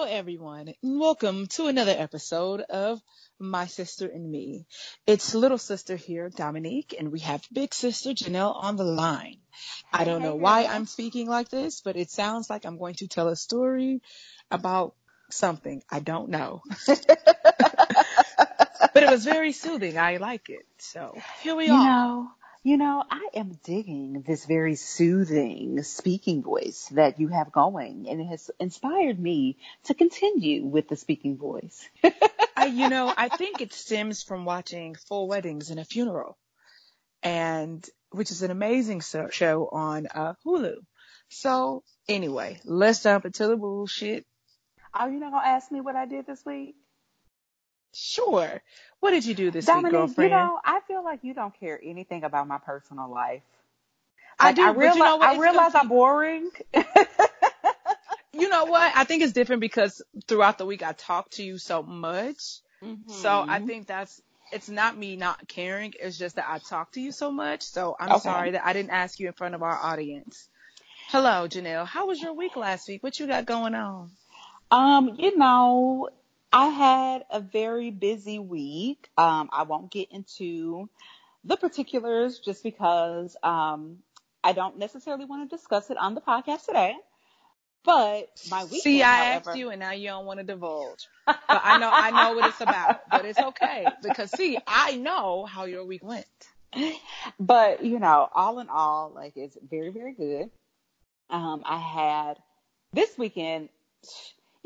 Hello, everyone, and welcome to another episode of My Sister and Me. It's little sister here, Dominique, and we have big sister Janelle on the line. I don't know why I'm speaking like this, but it sounds like I'm going to tell a story about something. I don't know. but it was very soothing. I like it. So here we You are. know, you know, I am digging this very soothing speaking voice that you have going, and it has inspired me to continue with the speaking voice. I, you know, I think it stems from watching Four Weddings and a Funeral, and which is an amazing so- show on uh, Hulu. So anyway, let's jump into the bullshit. Are you not gonna ask me what I did this week? Sure. What did you do this week, Dominique, girlfriend? you know, I feel like you don't care anything about my personal life. I do, I realize, you know what? I realize I'm boring. you know what? I think it's different because throughout the week I talk to you so much. So I Mhm. think that's it's not me not caring. It's just that I talk to you so much. So I'm Okay. sorry that I didn't ask you in front of our audience. Hello, Janelle. How was your week last week? What you got going on? Um, you know, I had a very busy week. Um, I won't get into the particulars just because um, I don't necessarily want to discuss it on the podcast today. But my weekend, See, I however, asked you and now you don't want to divulge. But I know I know what it's about. But it's okay because see, I know how your week went. but you know, all in all, like it's very, very good. Um, I had this weekend.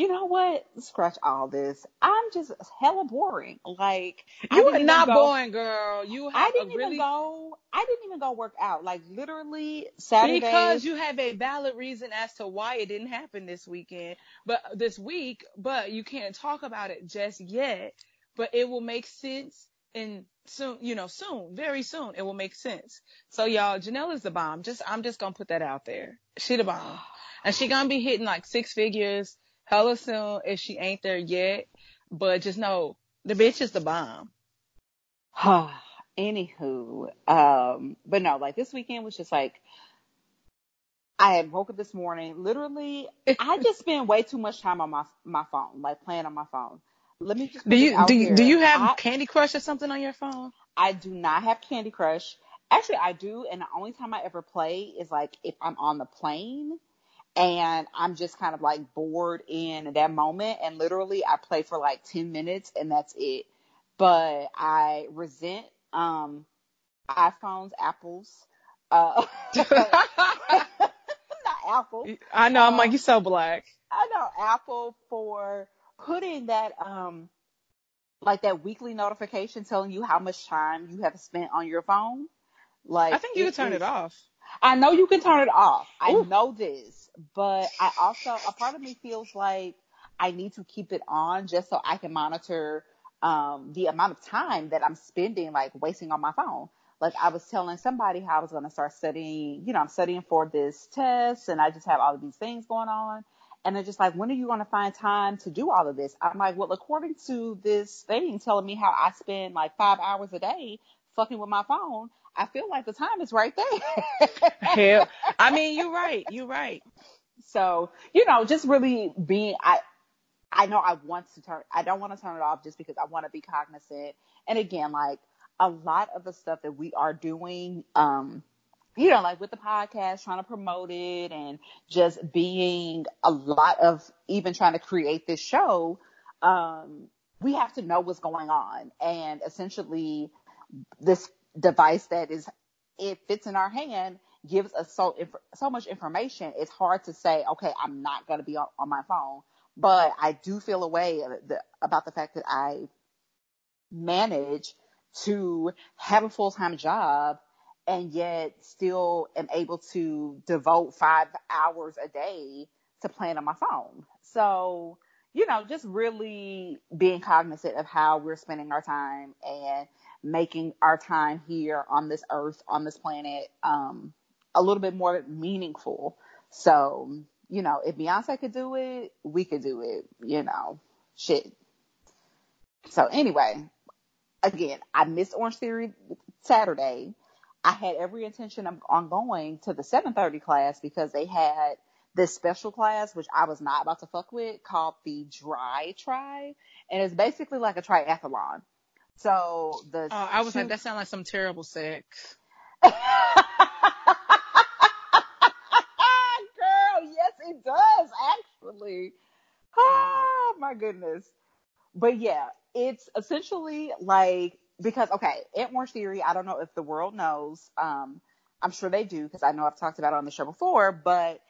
You know what? Scratch all this. I'm just hella boring. Like You are not go- boring, girl. You have I a didn't even really go. I didn't even go work out. Like literally Saturday. Because you have a valid reason as to why it didn't happen this weekend, but this week, but you can't talk about it just yet, but it will make sense in soon, you know, soon, very soon, it will make sense. So y'all, Janelle is the bomb. Just, I'm just gonna put that out there. She the bomb. And she gonna be hitting like six figures hella soon if she ain't there yet, but just know the bitch is the bomb. Anywho, um, but no, like this weekend was just like I had woke up this morning. Literally, I just spend way too much time on my my phone, like playing on my phone. Let me just Do you, do you, here. do you have I, Candy Crush or something on your phone? I do not have Candy Crush. Actually, I do, and the only time I ever play is like if I'm on the plane and I'm just kind of like bored in that moment, and literally I play for like ten minutes and that's it. But I resent um iPhones, Apples, uh, not Apple. I know, I'm Um, like, you're so black. I know Apple for putting that um like that weekly notification telling you how much time you have spent on your phone. Like I think you could turn is- it off. I know you can turn it off. I Ooh. know this, but I also a part of me feels like I need to keep it on just so I can monitor um the amount of time that I'm spending like wasting on my phone. Like I was telling somebody how I was going to start studying, you know, I'm studying for this test and I just have all of these things going on. And they're just like, when are you going to find time to do all of this? I'm like, well, according to this thing telling me how I spend like five hours a day fucking with my phone, I feel like the time is right there. Hell, I mean, you're right. You're right. So, you know, just really being, I, I know I want to turn, I don't want to turn it off just because I want to be cognizant. And again, like a lot of the stuff that we are doing, um, you know, like with the podcast, trying to promote it and just being a lot of even trying to create this show, um, we have to know what's going on. And essentially this device that is, it fits in our hand gives us so, inf- so much information. It's hard to say, okay, I'm not going to be on, on my phone, but I do feel a way the, about the fact that I manage to have a full-time job and yet still am able to devote five hours a day to playing on my phone. So, you know, just really being cognizant of how we're spending our time and making our time here on this earth, on this planet, um, a little bit more meaningful. So, you know, if Beyonce could do it, we could do it, you know, shit. So anyway, again, I missed Orange Theory Saturday. I had every intention of on going to the 7:30 class because they had this special class, which I was not about to fuck with, called the DriTri, and it's basically like a triathlon. So the oh, I was two... like, that sounds like some terrible sex. Girl, yes, it does actually. Oh my goodness. But yeah, it's essentially like because okay, in Orange Theory, I don't know if the world knows. Um, I'm sure they do because I know I've talked about it on the show before, but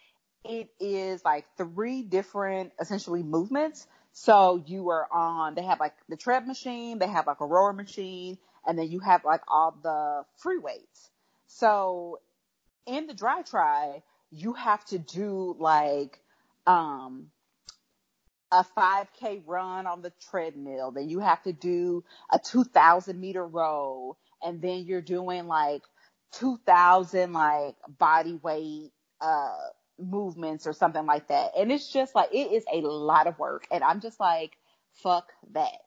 it is like three different essentially movements. So you are on, they have like the tread machine, they have like a rower machine, and then you have like all the free weights. So in the DriTri, you have to do like, um, a 5k run on the treadmill, then you have to do a 2000 meter row, and then you're doing like 2000 like body weight, uh, movements or something like that. And it's just like, it is a lot of work. And I'm just like, fuck that.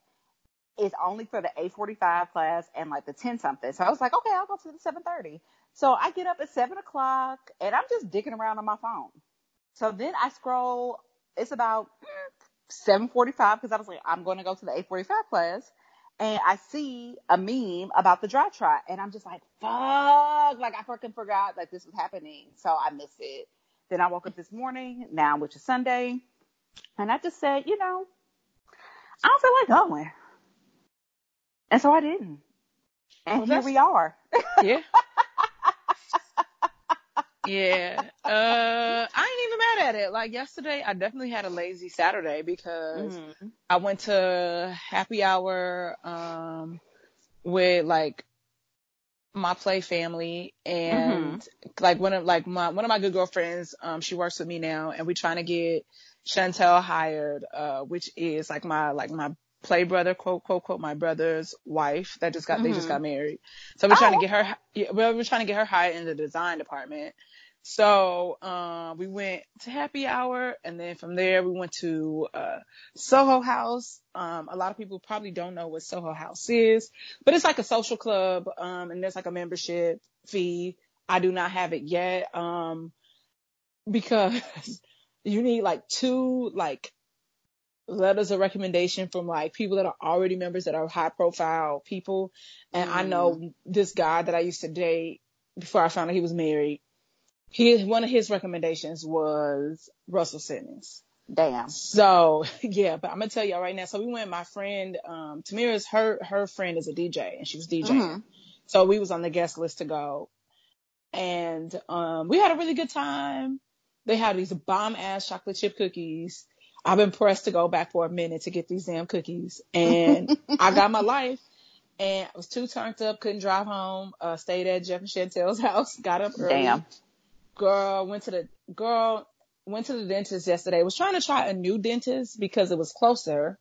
It's only for the 845 class and like the 10 something. So I was like, okay, I'll go to the 730. So I get up at seven o'clock and I'm just digging around on my phone. So then I scroll, it's about 745 because I was like, I'm going to go to the 845 class and I see a meme about the DriTri and I'm just like, fuck, like I fucking forgot that this was happening. So I missed it. Then I woke up this morning, now which is Sunday, and I just said, you know, I don't feel like going. And so I didn't. And well, here we are. Yeah. yeah. Uh, I ain't even mad at it. Like yesterday, I definitely had a lazy Saturday because mm-hmm. I went to happy hour, um, with like my play family and mm-hmm. like one of like my one of my good girlfriends um she works with me now and we're trying to get Chantel hired uh which is like my like my play brother quote quote quote my brother's wife that just got mm-hmm. they just mm-hmm. got married so we're oh. trying to get her yeah, well we're trying to get her hired in the design department so um, we went to happy hour, and then from there we went to uh, Soho House. Um, a lot of people probably don't know what Soho House is, but it's like a social club, um, and there's like a membership fee. I do not have it yet um, because you need like two like letters of recommendation from like people that are already members that are high profile people. And mm. I know this guy that I used to date before I found out he was married he one of his recommendations was Russell Simmons. Damn. So yeah, but I'm gonna tell y'all right now. So we went. My friend, um, Tamira's her her friend is a DJ, and she was DJing. Mm-hmm. So we was on the guest list to go, and um, we had a really good time. They had these bomb ass chocolate chip cookies. I've been pressed to go back for a minute to get these damn cookies, and I got my life. And I was too turned up, couldn't drive home. Uh, stayed at Jeff and Chantel's house, got up early. Damn girl went to the girl went to the dentist yesterday. Was trying to try a new dentist because it was closer,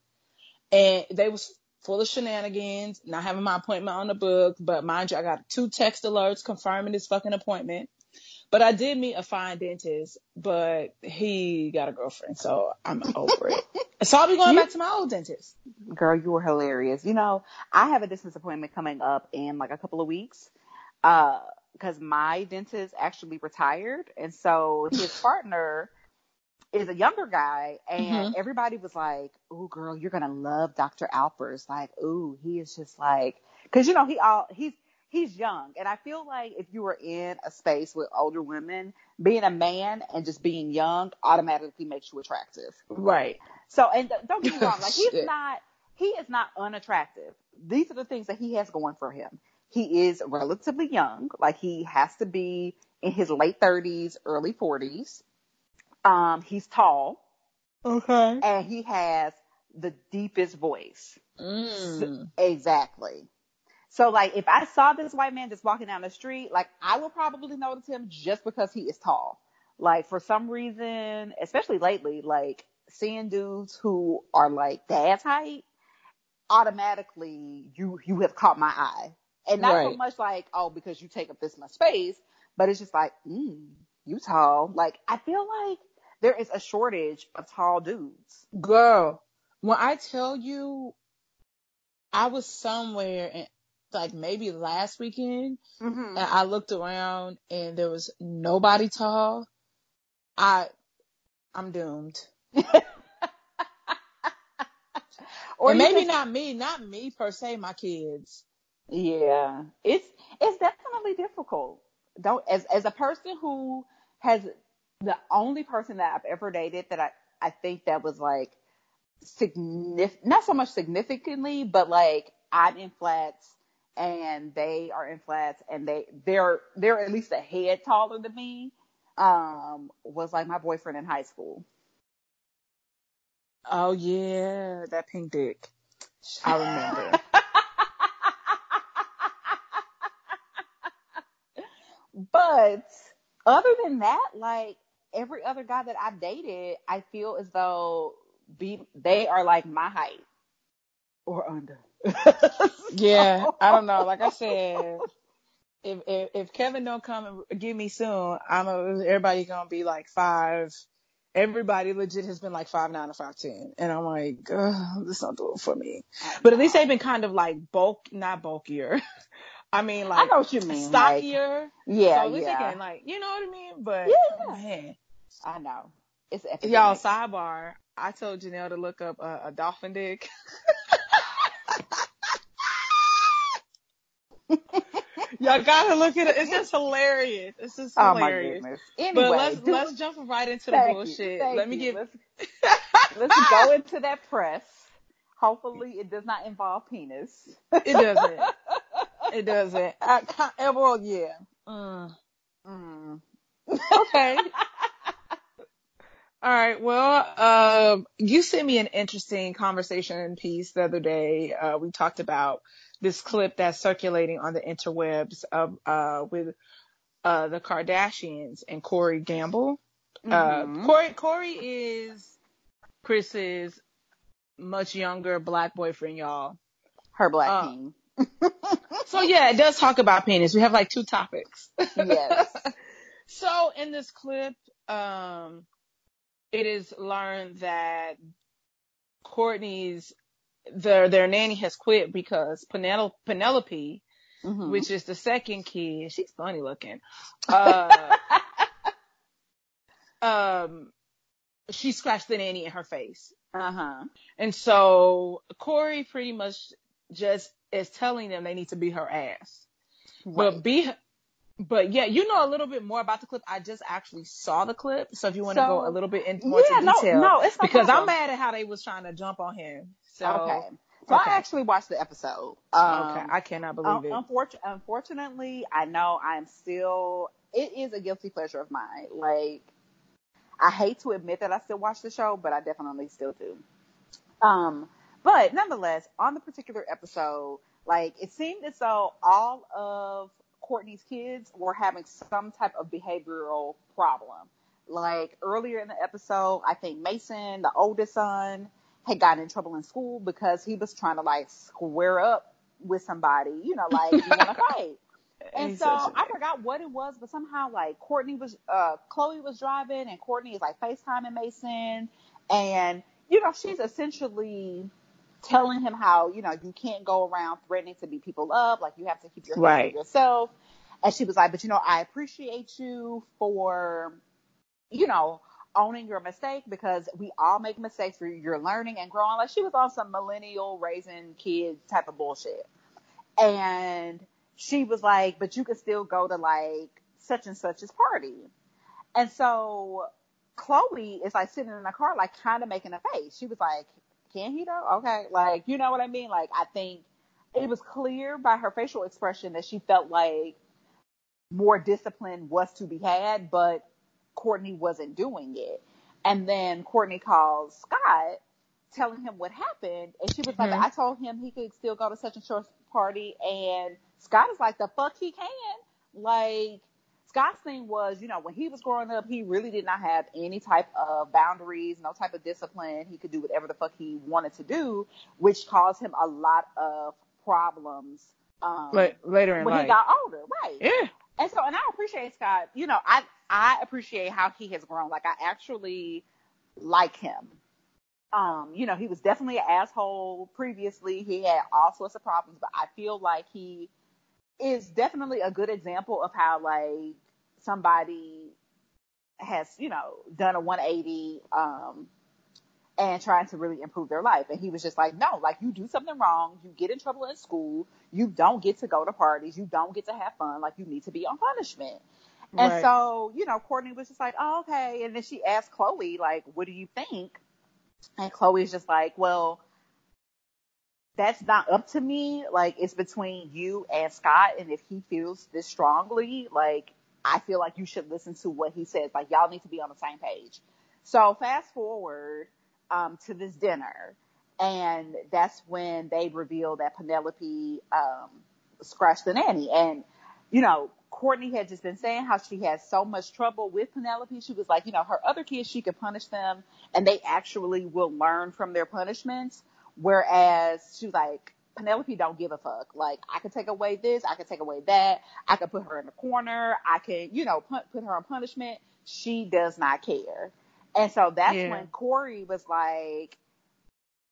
and they was full of shenanigans. Not having my appointment on the book, but mind you, I got two text alerts confirming this fucking appointment. But I did meet a fine dentist, but he got a girlfriend, so I'm over it. So I'll be going you, back to my old dentist. Girl, you were hilarious. You know, I have a dentist appointment coming up in like a couple of weeks. Uh, because my dentist actually retired, and so his partner is a younger guy, and mm-hmm. everybody was like, "Oh, girl, you're gonna love Dr. Alpers." Like, ooh, he is just like, because you know he all he's he's young, and I feel like if you were in a space with older women, being a man and just being young automatically makes you attractive. Right. So, and don't get me wrong, like he's not he is not unattractive. These are the things that he has going for him. He is relatively young, like he has to be in his late 30s, early 40s. Um, he's tall. Okay. And he has the deepest voice. Mm. So, exactly. So like if I saw this white man just walking down the street, like I would probably notice him just because he is tall. Like for some reason, especially lately, like seeing dudes who are like dad's height, automatically you you have caught my eye. And not right. so much like, oh, because you take up this much space, but it's just like, mm, you tall. Like, I feel like there is a shortage of tall dudes. Girl, when I tell you, I was somewhere and like maybe last weekend mm-hmm. and I looked around and there was nobody tall. I, I'm doomed. or maybe just- not me, not me per se, my kids. Yeah, it's it's definitely difficult. Don't as as a person who has the only person that I've ever dated that I I think that was like significant, not so much significantly, but like I'm in flats and they are in flats and they they're they're at least a head taller than me. Um, was like my boyfriend in high school. Oh yeah, that pink dick. I remember. But other than that, like every other guy that I've dated, I feel as though be they are like my height or under. yeah, I don't know. Like I said, if if, if Kevin don't come and get me soon, I'm a, everybody gonna be like five. Everybody legit has been like five nine or five ten, and I'm like, this don't do it for me. But at least they've been kind of like bulk, not bulkier. I mean, like I like know what you mean. Like, stockier. yeah, so least yeah. can like, you know what I mean? But Yeah. Oh, man, I know. It's epidemic. y'all sidebar. I told Janelle to look up a, a dolphin dick. Y'all gotta look at it. It's just hilarious. It's just hilarious. Oh my goodness. Anyway, but let's do- let's jump right into the thank you, bullshit. Let me you. give. Let's, let's go into that press. Hopefully, it does not involve penis. It doesn't. It doesn't. I, ca- eh, well, yeah. Mm. Mm. Okay. All right. Well, um, you sent me an interesting conversation piece the other day. Uh, we talked about this clip that's circulating on the interwebs of uh, with uh, the Kardashians and Corey Gamble. Uh, Corey Corey is Kris's much younger black boyfriend, y'all. Her black uh, king. So yeah, it does talk about penis. We have like two topics. Yes. so in this clip, um, it is learned that Kourtney's their their nanny has quit because Penel- Penelope, Mhm. which is the second kid, she's funny looking. Uh, um, she scratched the nanny in her face. uh huh. And so Corey pretty much just is telling them they need to beat her ass. But be, but yeah, you know a little bit more about the clip. I just actually saw the clip. So if you want to So- go a little bit into more yeah, to no, detail, no, it's no because I'm mad at how they was trying to jump on him. So okay. So okay. I actually watched the episode. Um, okay, I cannot believe it. unfortu- unfortunately, I know I'm still. It is a guilty pleasure of mine. Like, I hate to admit that I still watch the show, but I definitely still do. Um, but nonetheless, on the particular episode, like it seemed as though all of Kourtney's kids were having some type of behavioral problem. Like earlier in the episode, I think Mason, the oldest son, had gotten in trouble in school because he was trying to like square up with somebody, you know, like you want to fight. And He's so I forgot what it was, but somehow like Kourtney was, uh, Khloé was driving and Kourtney is like FaceTiming Mason and, you know, she's essentially telling him how, you know, you can't go around threatening to beat people up. Like you have to keep your hands Right. to yourself. And she was like, but you know, I appreciate you for, you know, owning your mistake because we all make mistakes. You're- You're learning and growing. Like she was on some millennial raising kids type of bullshit. And she was like, but you can still go to like such and such's party. And so Khloé is like sitting in the car, like kind of making a face. She was like, can he though? Okay. Like, you know what I mean? Like, I think it was clear by her facial expression that she felt like more discipline was to be had, but Kourtney wasn't doing it. And then Kourtney calls Scott telling him what happened. And she was like, Mhm. I told him he could still go to such and such party. And Scott is like, the fuck he can. Like, Scott's thing was, you know, when he was growing up, he really did not have any type of boundaries, no type of discipline. He could do whatever the fuck he wanted to do, which caused him a lot of problems. Um, later in when life. he got older, right? yeah. And so, and I appreciate Scott. You know, I I appreciate how he has grown. Like, I actually like him. Um, you know, he was definitely an asshole previously. He had all sorts of problems, but I feel like he is definitely a good example of how like somebody has, you know, done a 180, um, and trying to really improve their life. And he was just like, no, like you do something wrong, you get in trouble in school, you don't get to go to parties, you don't get to have fun, like you need to be on punishment. Right. And so, you know, Kourtney was just like, oh, okay. And then she asked Khloé, like, what do you think? And Khloé's just like, well, that's not up to me. Like, it's between you and Scott. And if he feels this strongly, like, I feel like you should listen to what he says. Like, y'all need to be on the same page. So fast forward, um, to this dinner. And that's when they reveal that Penelope, um, scratched the nanny. And, you know, Kourtney had just been saying how she had so much trouble with Penelope. She was like, you know, her other kids, she could punish them and they actually will learn from their punishments. Whereas she was like, Penelope don't give a fuck. Like, I can take away this, I can take away that, I can put her in the corner, I can, you know, put, put her on punishment. She does not care. And so that's yeah. when Corey was like,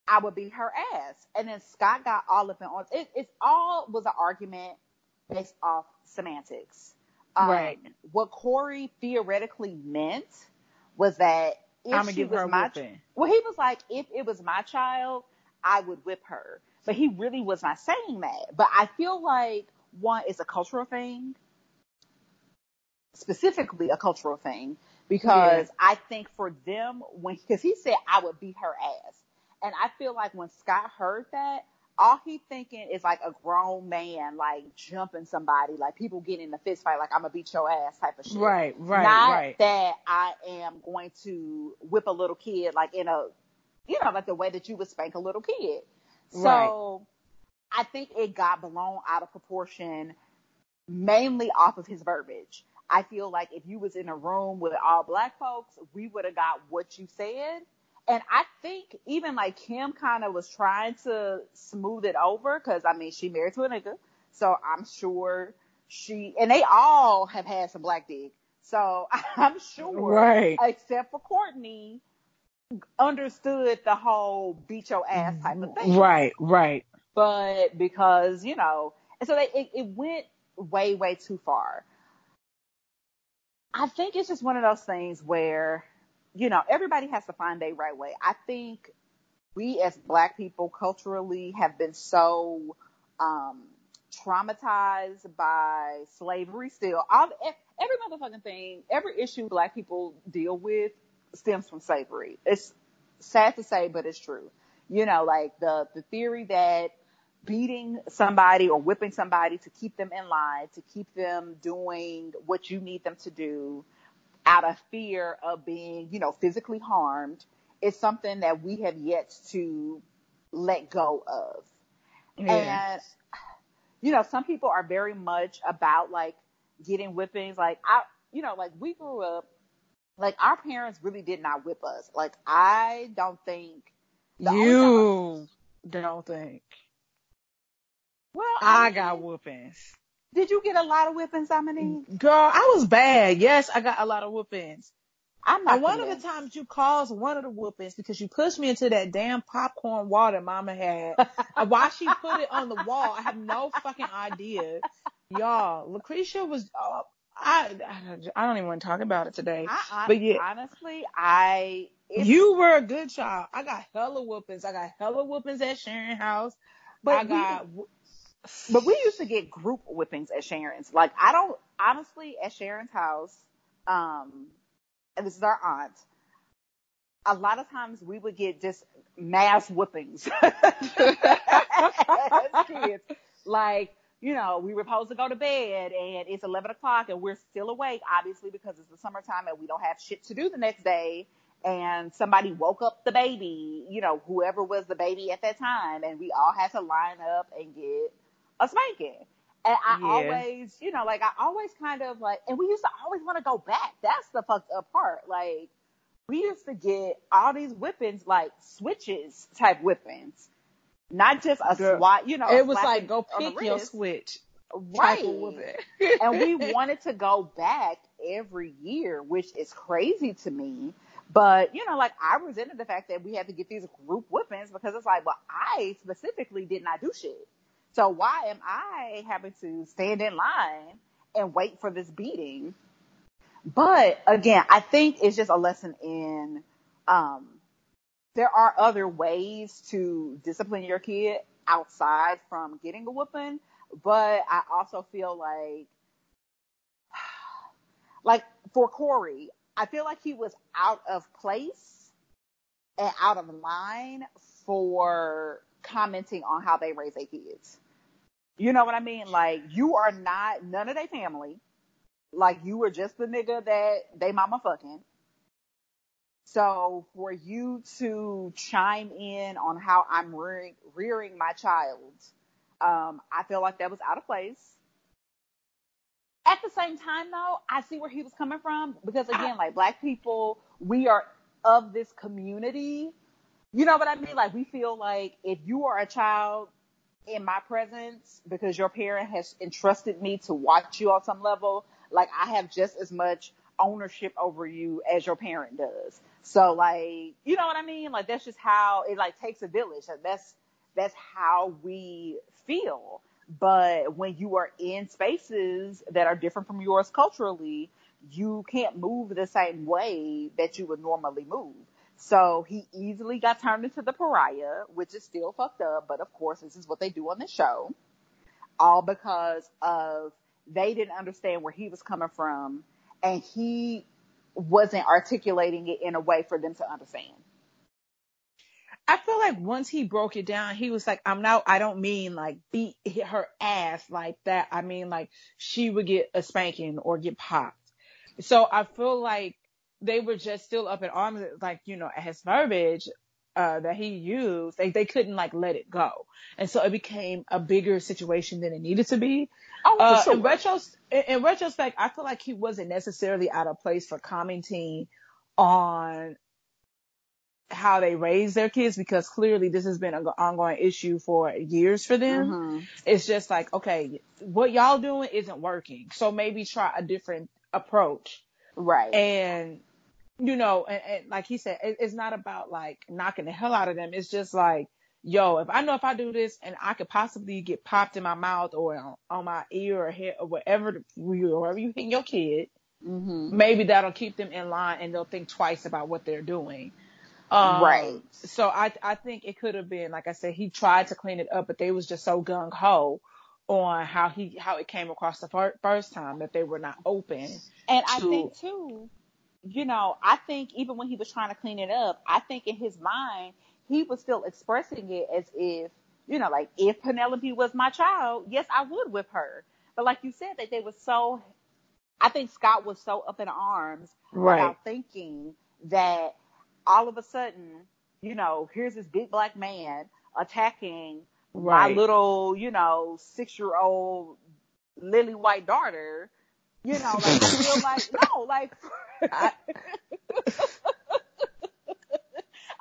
I would beat her ass. And then Scott got all of it on. It, it's all was an argument based off semantics. Um, right. What Corey theoretically meant was that if she was my, whipping. well, he was like, if it was my child, I would whip her. But he really was not saying that. But I feel like one is a cultural thing, specifically a cultural thing, because yeah. I think for them when because he said I would beat her ass, and I feel like when Scott heard that, all he thinking is like a grown man like jumping somebody, like people getting in a fist fight, like I'm gonna beat your ass type of shit. Right, right, Not right. that I am going to whip a little kid like in a, you know, like the way that you would spank a little kid. So right. I think it got blown out of proportion mainly off of his verbiage. I feel like if you was in a room with all black folks, we would have got what you said. And I think even like Kim kind of was trying to smooth it over because I mean she married to a nigga, so I'm sure she and they all have had some black dick. So I'm sure, right? Except for Kourtney, understood the whole beat your ass type of thing. Right, right. But because you know, and so they it, it went way way too far. I think it's just one of those things where, you know, everybody has to find their right way. I think we as black people culturally have been so, um, traumatized by slavery still. All, every motherfucking thing, every issue black people deal with stems from slavery. It's sad to say, but it's true. You know, like the, the theory that beating somebody or whipping somebody to keep them in line, to keep them doing what you need them to do out of fear of being, you know, physically harmed is something that we have yet to let go of. And, you know, some people are very much about like getting whippings. Like I, you know, like we grew up, like our parents really did not whip us. Like I don't think you don't think well, I, I mean, got whoopings. Did you get a lot of whippings, Dominique? Girl, I was bad. Yes, I got a lot of whoopings. I'm not. And one of the times you caused one of the whoopings because you pushed me into that damn popcorn water mama had. Why she put it on the wall, I have no fucking idea. Y'all, Lucretia was, uh, I, I don't even want to talk about it today. I, but yeah, honestly, I. You were a good child. I got hella whoopings. I got hella whoopings at Sharon House. But I got. We, but we used to get group whippings at Sharon's. Like I don't honestly at Sharon's house, um, and this is our aunt. A lot of times we would get just mass whippings as kids. Like, you know, we were supposed to go to bed and it's 11 o'clock and we're still awake, obviously, because it's the summertime and we don't have shit to do the next day. And somebody woke up the baby, you know, whoever was the baby at that time. And we all had to line up and get a spanking. And I yeah. always, you know, like I always kind of like, and we used to always want to go back. That's the fucked up part. Like we used to get all these whippings, like switches type whippings, not just a Girl, swat. You know, it was like go pick your switch, right? and we wanted to go back every year, which is crazy to me. But, you know, like I resented the fact that we had to get these group whippings because it's like, well, I specifically did not do shit. So why am I having to stand in line and wait for this beating? But again, I think it's just a lesson in, um, there are other ways to discipline your kid outside from getting a whooping. But I also feel like, like for Corey, I feel like he was out of place and out of line for commenting on how they raise their kids. You know what I mean? Like you are not none of their family. Like you were just the nigga that they mama fucking. So for you to chime in on how I'm rearing, rearing my child, um, I feel like that was out of place. At the same time though, I see where he was coming from because again, like black people, we are of this community. You know what I mean? Like we feel like if you are a child in my presence because your parent has entrusted me to watch you on some level, like I have just as much ownership over you as your parent does. So like, you know what I mean? Like that's just how it like takes a village. Like that's that's how we feel. But when you are in spaces that are different from yours culturally, you can't move the same way that you would normally move. So he easily got turned into the pariah, which is still fucked up, but of course this is what they do on the show. All because of they didn't understand where he was coming from and he wasn't articulating it in a way for them to understand. I feel like once he broke it down, he was like, I'm not, I don't mean like beat her ass like that. I mean like she would get a spanking or get popped. So I feel like they were just still up in arms, like, you know, his verbiage, uh, that he used, they, they couldn't like let it go. And so it became a bigger situation than it needed to be. Oh, Uh, sure. in, retros- in, in retrospect, I feel like he wasn't necessarily out of place for commenting on how they raise their kids because clearly this has been an ongoing issue for years for them. Mhm. It's just like, okay, what y'all doing isn't working. So maybe try a different approach. Right. And, you know, and, and like he said, it, it's not about like knocking the hell out of them. It's just like, yo, if I know if I do this and I could possibly get popped in my mouth or on, on my ear or head or whatever, the- wherever you hit your kid, hmm maybe that'll keep them in line and they'll think twice about what they're doing. Um, Right. So I I think it could have been like I said he tried to clean it up, but they was just so gung ho on how he how it came across the fir- first time that they were not open. And I think too, you know, I think even when he was trying to clean it up, I think in his mind, he was still expressing it as if, you know, like if Penelope was my child, yes, I would with her. But like you said, that they were so, I think Scott was so up in arms Right. about thinking that all of a sudden, you know, here's this big black man attacking my little, you know, six year old lily white daughter. You know, like feel like no, like I-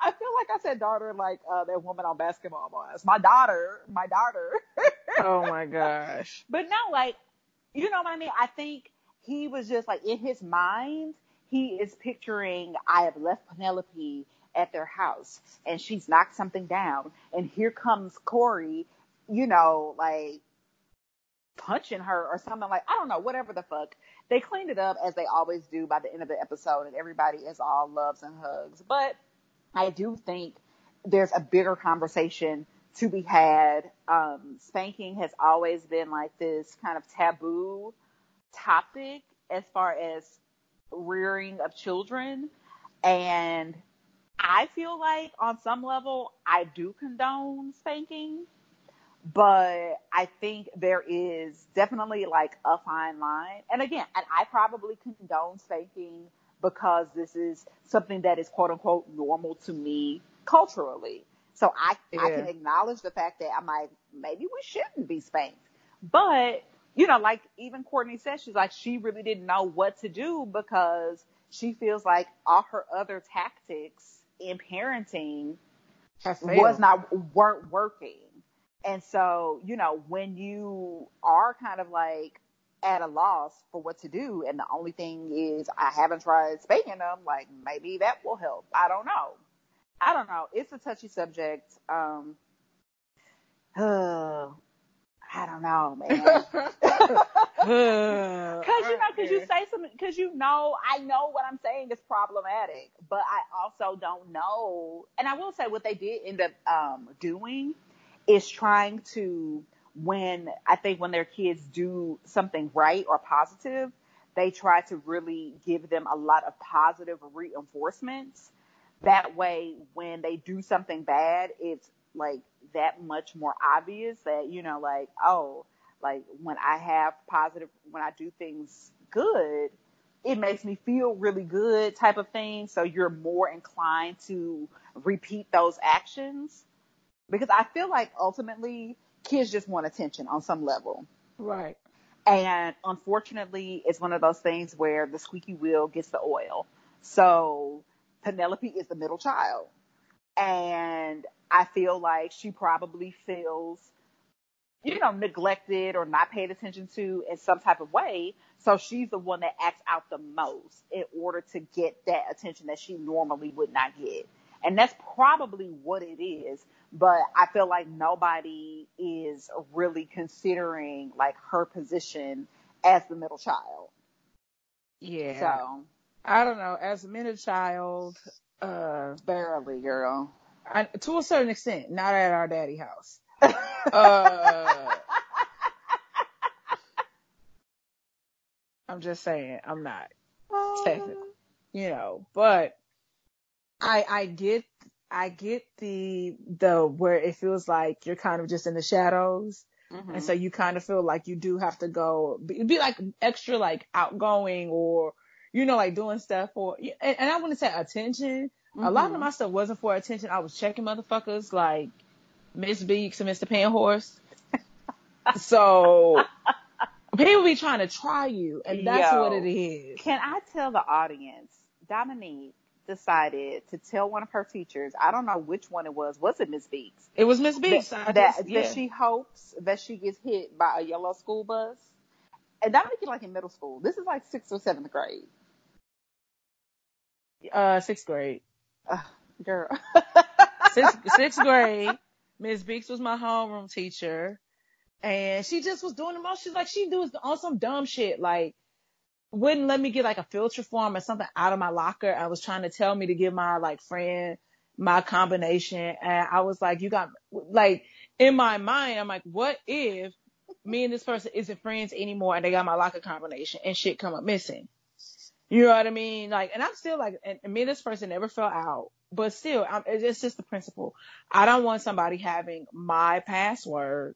I feel like I said daughter like uh, that woman on basketball was. My daughter, my daughter. oh my gosh. But no, like, you know what I mean? I think he was just like in his mind, he is picturing I have left Penelope at their house and she's knocked something down and here comes Corey, you know, like punching her or something like I don't know, whatever the fuck. They cleaned it up as they always do by the end of the episode and everybody is all loves and hugs. But I do think there's a bigger conversation to be had. Um, spanking has always been like this kind of taboo topic as far as rearing of children. And I feel like on some level, I do condone spanking, but I think there is definitely like a fine line. And again, and I probably condone spanking because this is something that is quote unquote normal to me culturally. So I, I can acknowledge the fact that I'm like, maybe we shouldn't be spanked. But, you know, like even Kourtney said, she's like, she really didn't know what to do because she feels like all her other tactics in parenting was not weren't working. And so, you know, when you are kind of like at a loss for what to do, and the only thing is I haven't tried spanking them, like maybe that will help. I don't know. I don't know. It's a touchy subject. Um, uh, I don't know, man. Cause you know, cause you say something, cause you know, I know what I'm saying is problematic, but I also don't know. And I will say what they did end up um, doing is trying to, when I think when their kids do something right or positive, they try to really give them a lot of positive reinforcements. That way, when they do something bad, it's like that much more obvious that, you know, like, oh, like when I have positive, when I do things good, it makes me feel really good type of thing. So you're more inclined to repeat those actions because I feel like ultimately kids just want attention on some level. Right. And unfortunately, it's one of those things where the squeaky wheel gets the oil. So Penelope is the middle child. And I feel like she probably feels you know, neglected or not paid attention to in some type of way. So she's the one that acts out the most in order to get that attention that she normally would not get. And that's probably what it is. But I feel like nobody is really considering like her position as the middle child. Yeah. So I don't know. As a middle child, uh, barely, girl. I, to a certain extent, not at our daddy house. uh, I'm just saying, I'm not technically, you know, but I I get I get the the where it feels like you're kind of just in the shadows. Mm-hmm. And so you kind of feel like you do have to go, be, be like extra like outgoing or, you know, like doing stuff for, and, and I wouldn't say attention. Mm-hmm. A lot of my stuff wasn't for attention. I was checking motherfuckers like Miss Beeks and Mr. Panhorse. so people be trying to try you, and that's Yo, what it is. Can I tell the audience, Dominique decided to tell one of her teachers, I don't know which one it was, was it Miss Beeks? It was Miss Beeks. That, that, that, yeah. that she hopes that she gets hit by a yellow school bus. And Dominique is like in middle school. This is like sixth or seventh grade. uh, sixth grade. Ugh, girl. Sixth, sixth grade. Miss Beeks was my homeroom teacher. And she just was doing the most. She's like, she do on some dumb shit. Like, wouldn't let me get like a filter form or something out of my locker. I was trying to tell me to give my like friend my combination. And I was like, you got, like, in my mind, I'm like, what if me and this person isn't friends anymore and they got my locker combination and shit come up missing? You know what I mean? Like, and I'm still like, and, and me and this person never fell out, but still, I'm, it's just the principle. I don't want somebody having my password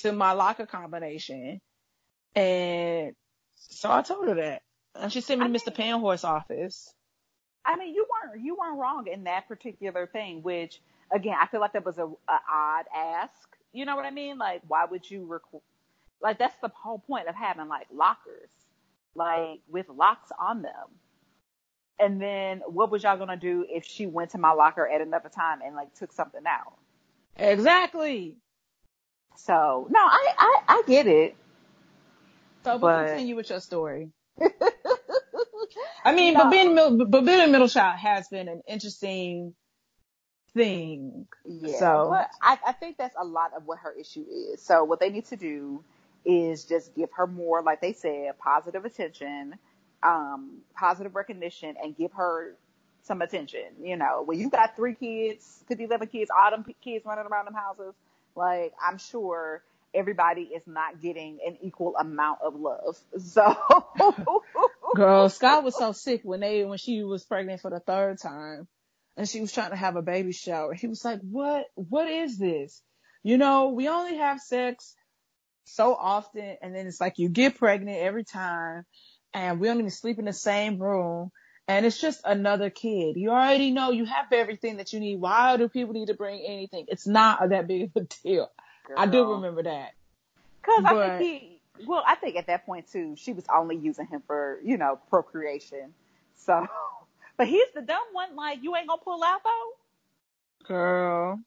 to my locker combination. And so I told her that. And she sent me I to Mr. Panhorse office. I mean, you weren't you weren't wrong in that particular thing. Which again, I feel like that was a, a odd ask. You know what I mean? Like, why would you record? Like, that's the whole point of having like lockers, like with locks on them. And then, what was y'all gonna do if she went to my locker at another time and like took something out? Exactly. So no, I I, I get it. So, but, But- continue with your story. I mean, No. but being but being a middle child has been an interesting thing. Yeah, So- but I, I think that's a lot of what her issue is. So what they need to do is just give her more, like they said, positive attention, um, positive recognition, and give her some attention. You know, when you've got three kids, 50, 11 kids, all them kids running around them houses, like I'm sure everybody is not getting an equal amount of love. So, Girl, Scott was so sick when they when she was pregnant for the third time, and she was trying to have a baby shower. He was like, "What? What is this? You know, we only have sex so often, and then it's like you get pregnant every time, and we don't even sleep in the same room." And it's just another kid. You already know you have everything that you need. Why do people need to bring anything? It's not that big of a deal. I do remember that. Cause I think he, well, I think at that point too, she was only using him for, you know, procreation. So, but he's the dumb one, like, you ain't gonna pull out though? Girl.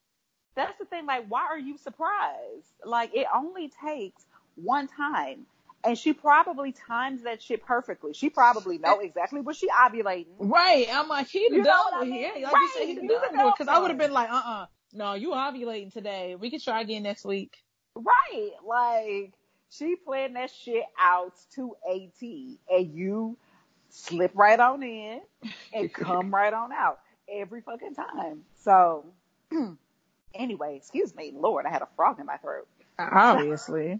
That's the thing, like, why are you surprised? Like, it only takes one time. And she probably times that shit perfectly. She probably know exactly what she ovulating. Right. I'm like, he the dumb I one. mean? Yeah, like you said, he the dumb one. Cause I would have been like, uh uh No, you ovulating today. We can try again next week. Right. Like she planned that shit out to a T and you slip right on in and come right on out every fucking time. So anyway, excuse me, Lord, I had a frog in my throat. Obviously.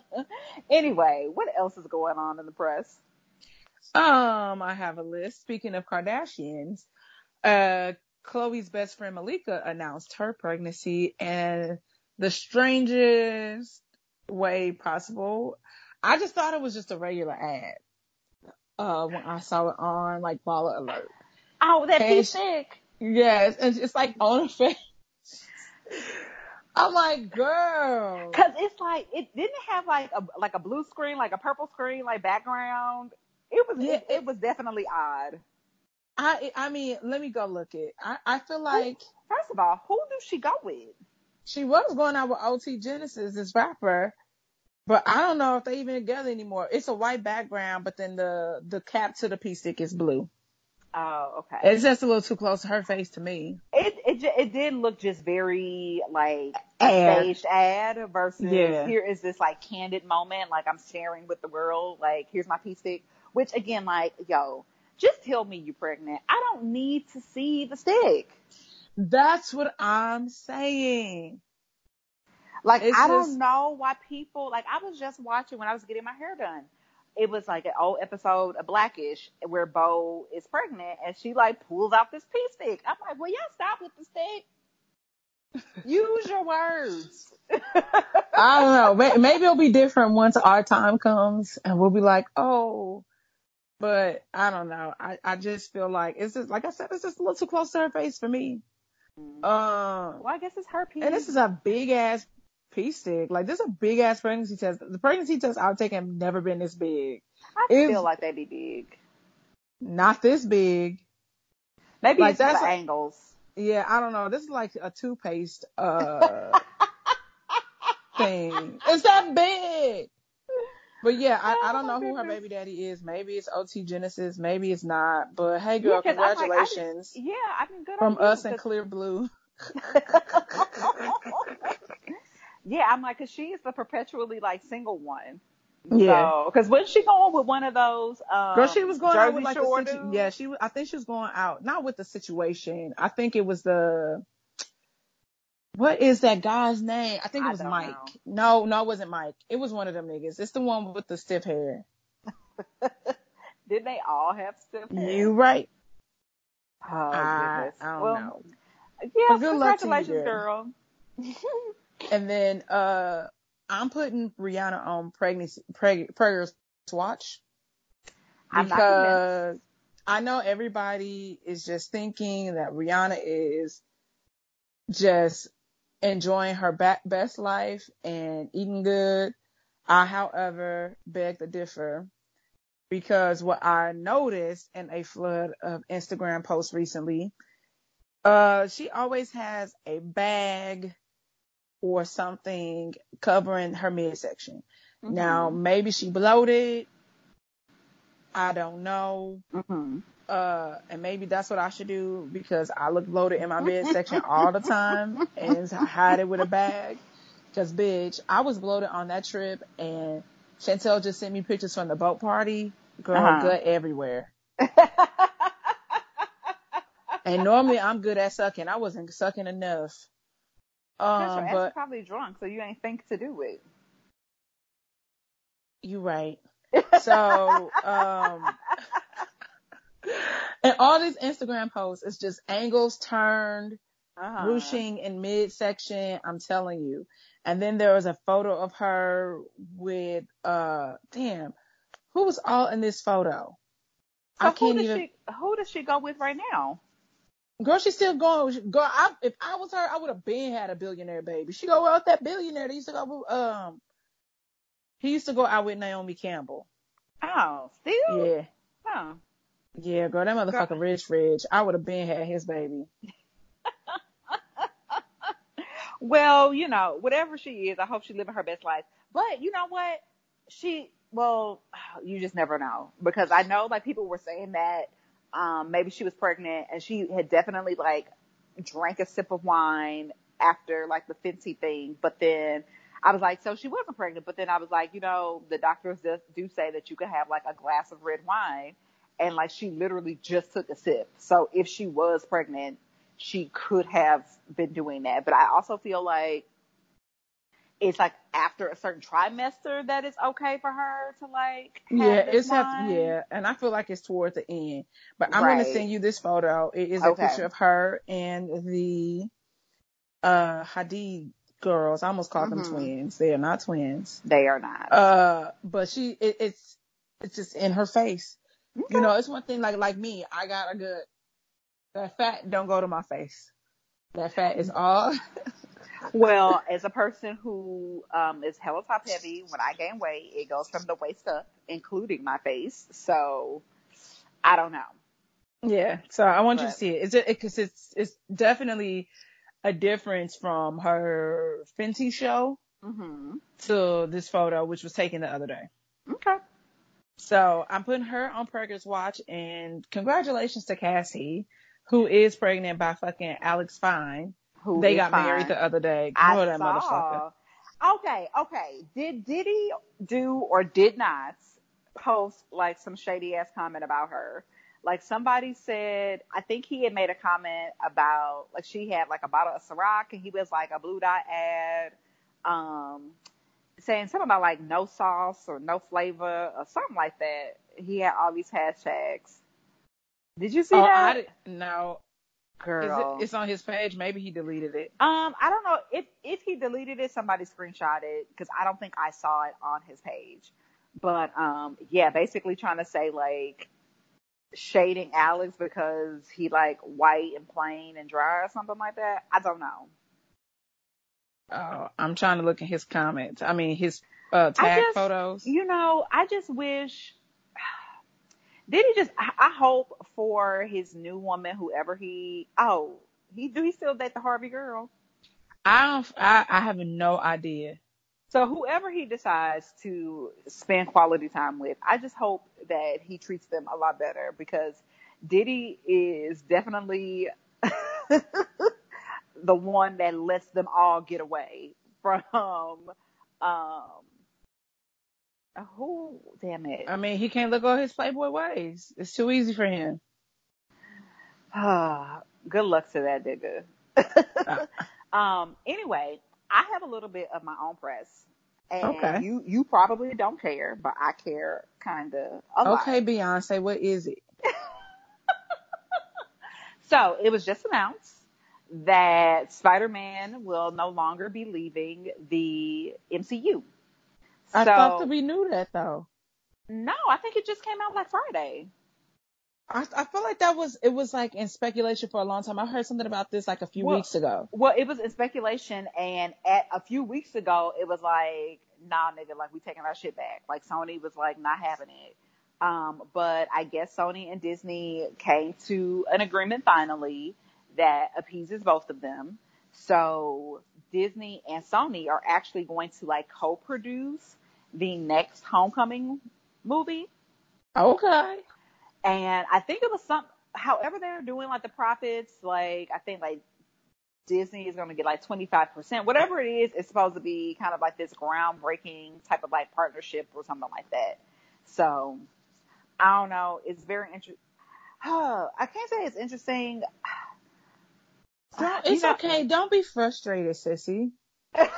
anyway, what else is going on in the press? Um, I have a list. Speaking of Kardashians, uh, Khloé's best friend Malika announced her pregnancy and the strangest way possible. I just thought it was just a regular ad. Uh, when I saw it on like Baller Alert. Oh, that piece sick. Yes, and it's like on her face. I'm like, girl. Cause it's like, it didn't have like a, like a blue screen, like a purple screen, like background. It was, yeah, it, it was definitely odd. I, I mean, let me go look it. I, I feel like. First of all, who do she go with? She was going out with OT Genasis, this rapper. But I don't know if they even together anymore. It's a white background, but then the, the cap to the P stick is blue. Oh, okay. It's just a little too close to her face to me. It it it did look just very like staged ad versus yeah. here is this like candid moment, like I'm sharing with the world, like here's my P stick. Which again, like yo, just tell me you're pregnant. I don't need to see the stick. That's what I'm saying. Like it's I don't know why people like I was just watching when I was getting my hair done it was like an old episode of Blackish where Bow is pregnant and she like pulls out this pee stick. I'm like, well, y'all stop with the stick. Use your words. I don't know. Maybe it'll be different once our time comes and we'll be like, oh, but I don't know. I, I just feel like it's just, like I said, it's just a little too close to her face for me. Mm-hmm. Um, well, I guess it's her pee. And this is a big ass pee stick. Like this is a big ass pregnancy test. The pregnancy test I've taken have never been this big. I it's feel like they'd be big. Not this big. Maybe like, it's that's the a, angles. Yeah, I don't know. This is like a toothpaste uh thing. It's that big. But yeah, I, I don't know who her baby daddy is. Maybe it's OT Genasis. Maybe it's not. But hey, girl, yeah, congratulations. I yeah, I mean, good from us and Clearblue. Yeah, I'm like, cause she is the perpetually like single one. Yeah. Because so, wasn't she going with one of those? Um, Girl, she was going Jersey out with like Shore situ- yeah, she. I think she was going out not with the situation. I think it was the. What is that guy's name? I think it was Mike. Know. No, no, it wasn't Mike. It was one of them niggas. It's the one with the stiff hair. Didn't they all have stiff hair? You right. Oh, I, I don't well, know. Yeah, congratulations, you, girl. And then uh I'm putting Rihanna on pregnancy preg- prayers watch because I know everybody is just thinking that Rihanna is just enjoying her ba- best life and eating good. I, however, beg to differ because what I noticed in a flood of Instagram posts recently, uh, she always has a bag or something covering her midsection. Mm-hmm. Now, maybe she bloated. I don't know. Mm-hmm. Uh, and maybe that's what I should do because I look bloated in my midsection all the time and hide it with a bag. Cause bitch, I was bloated on that trip and Chantel just sent me pictures from the boat party. Girl, uh-huh. gut everywhere. and normally I'm good at sucking. I wasn't sucking enough. Um, your but probably drunk, so you ain't think to do it. You right. So, um, and all these Instagram posts, it's just angles turned, uh-huh. ruching in midsection. I'm telling you. And then there was a photo of her with, uh, damn, who was all in this photo? So I can't even. She, who does she go with right now? Girl, she's still going. Girl, I, if I was her, I would have been had a billionaire baby. She go out with that billionaire. They used to go. Um, he used to go out with Naomi Campbell. Oh, still? Yeah. Huh. Yeah, girl, that motherfucker girl. rich, rich. I would have been had his baby. well, you know, whatever she is, I hope she's living her best life. But you know what? She, well, you just never know because I know like people were saying that um, maybe she was pregnant and she had definitely like drank a sip of wine after like the Fenty thing, but then I was like, so she wasn't pregnant, but then I was like, you know, the doctors do, do say that you could have like a glass of red wine, and like she literally just took a sip. So if she was pregnant, she could have been doing that. But I also feel like it's like after a certain trimester that it's okay for her to like yeah it's have, yeah and i feel like it's towards the end but i'm right. going to send you this photo it is okay. a picture of her and the uh hadid girls i almost called mm-hmm. them twins they are not twins they are not uh but she it, it's it's just in her face okay. you know it's one thing like like me i got a good that fat don't go to my face that fat is all well, as a person who um, is hella top heavy, when I gain weight, it goes from the waist up, including my face. So I don't know. Yeah. So I want but, you to see it. Is it because it's it's definitely a difference from her Fenty show mm-hmm. to this photo, which was taken the other day. Okay. So I'm putting her on Preggers Watch, and congratulations to Cassie, who is pregnant by fucking Alex Fine who they got fine. married the other day. I oh, that saw. motherfucker. Okay, okay. Did Diddy do or did not post like some shady ass comment about her? Like somebody said, I think he had made a comment about like she had like a bottle of Ciroc and he was like a blue dot ad, um, saying something about like no sauce or no flavor or something like that. He had all these hashtags. Did you see oh, that? I no, Girl. It, it's on his page. Maybe he deleted it. Um, I don't know if if he deleted it. Somebody screenshot it because I don't think I saw it on his page. But um, yeah, basically trying to say like shading Alex because he like white and plain and dry or something like that. I don't know. Oh, I'm trying to look at his comments. I mean his uh, tag just, photos. You know, I just wish did he just? I hope for his new woman, whoever he. Oh, he do he still date the Harvey girl? I don't. I, I have no idea. So whoever he decides to spend quality time with, I just hope that he treats them a lot better because Diddy is definitely the one that lets them all get away from um who? Damn it. I mean, he can't look all his playboy ways. It's too easy for him. Ah, good luck to that nigga. um. Anyway, I have a little bit of my own press, and okay. you you probably don't care, but I care kind of a lot. Okay, Beyonce, what is it? so it was just announced that Spider-Man will no longer be leaving the MCU. I thought that we knew that though. No, I think it just came out like Friday. I, I feel like that was it was like in speculation for a long time. I heard something about this like a few well, weeks ago. Well, it was in speculation, and at a few weeks ago, it was like, nah, nigga, like we taking our shit back. Like Sony was like not having it. Um, but I guess Sony and Disney came to an agreement finally that appeases both of them. So Disney and Sony are actually going to like co-produce the next Homecoming movie. Okay. And I think it was some, however they're doing like the profits, like I think like Disney is going to get like 25%, whatever it is, it's supposed to be kind of like this groundbreaking type of like partnership or something like that. So I don't know. It's very interesting. I can't say it's interesting. Don't, it's okay. Don't be frustrated, sissy. I'm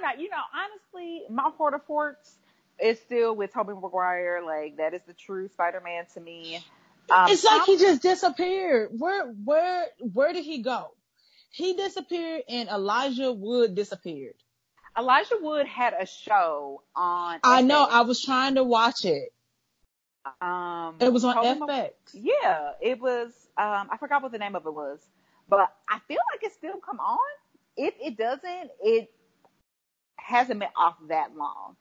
not, you know, honestly, my heart of hearts is still with Tobey Maguire. Like, that is the true Spider-Man to me. Um, it's like I'm, he just disappeared. Where, where, where did he go? He disappeared and Elijah Wood disappeared. Elijah Wood had a show on. I know. I was trying to watch it. Um, it was on FX. yeah, it was. Um, I forgot what the name of it was, but I feel like it still come on. If it doesn't, it hasn't been off that long.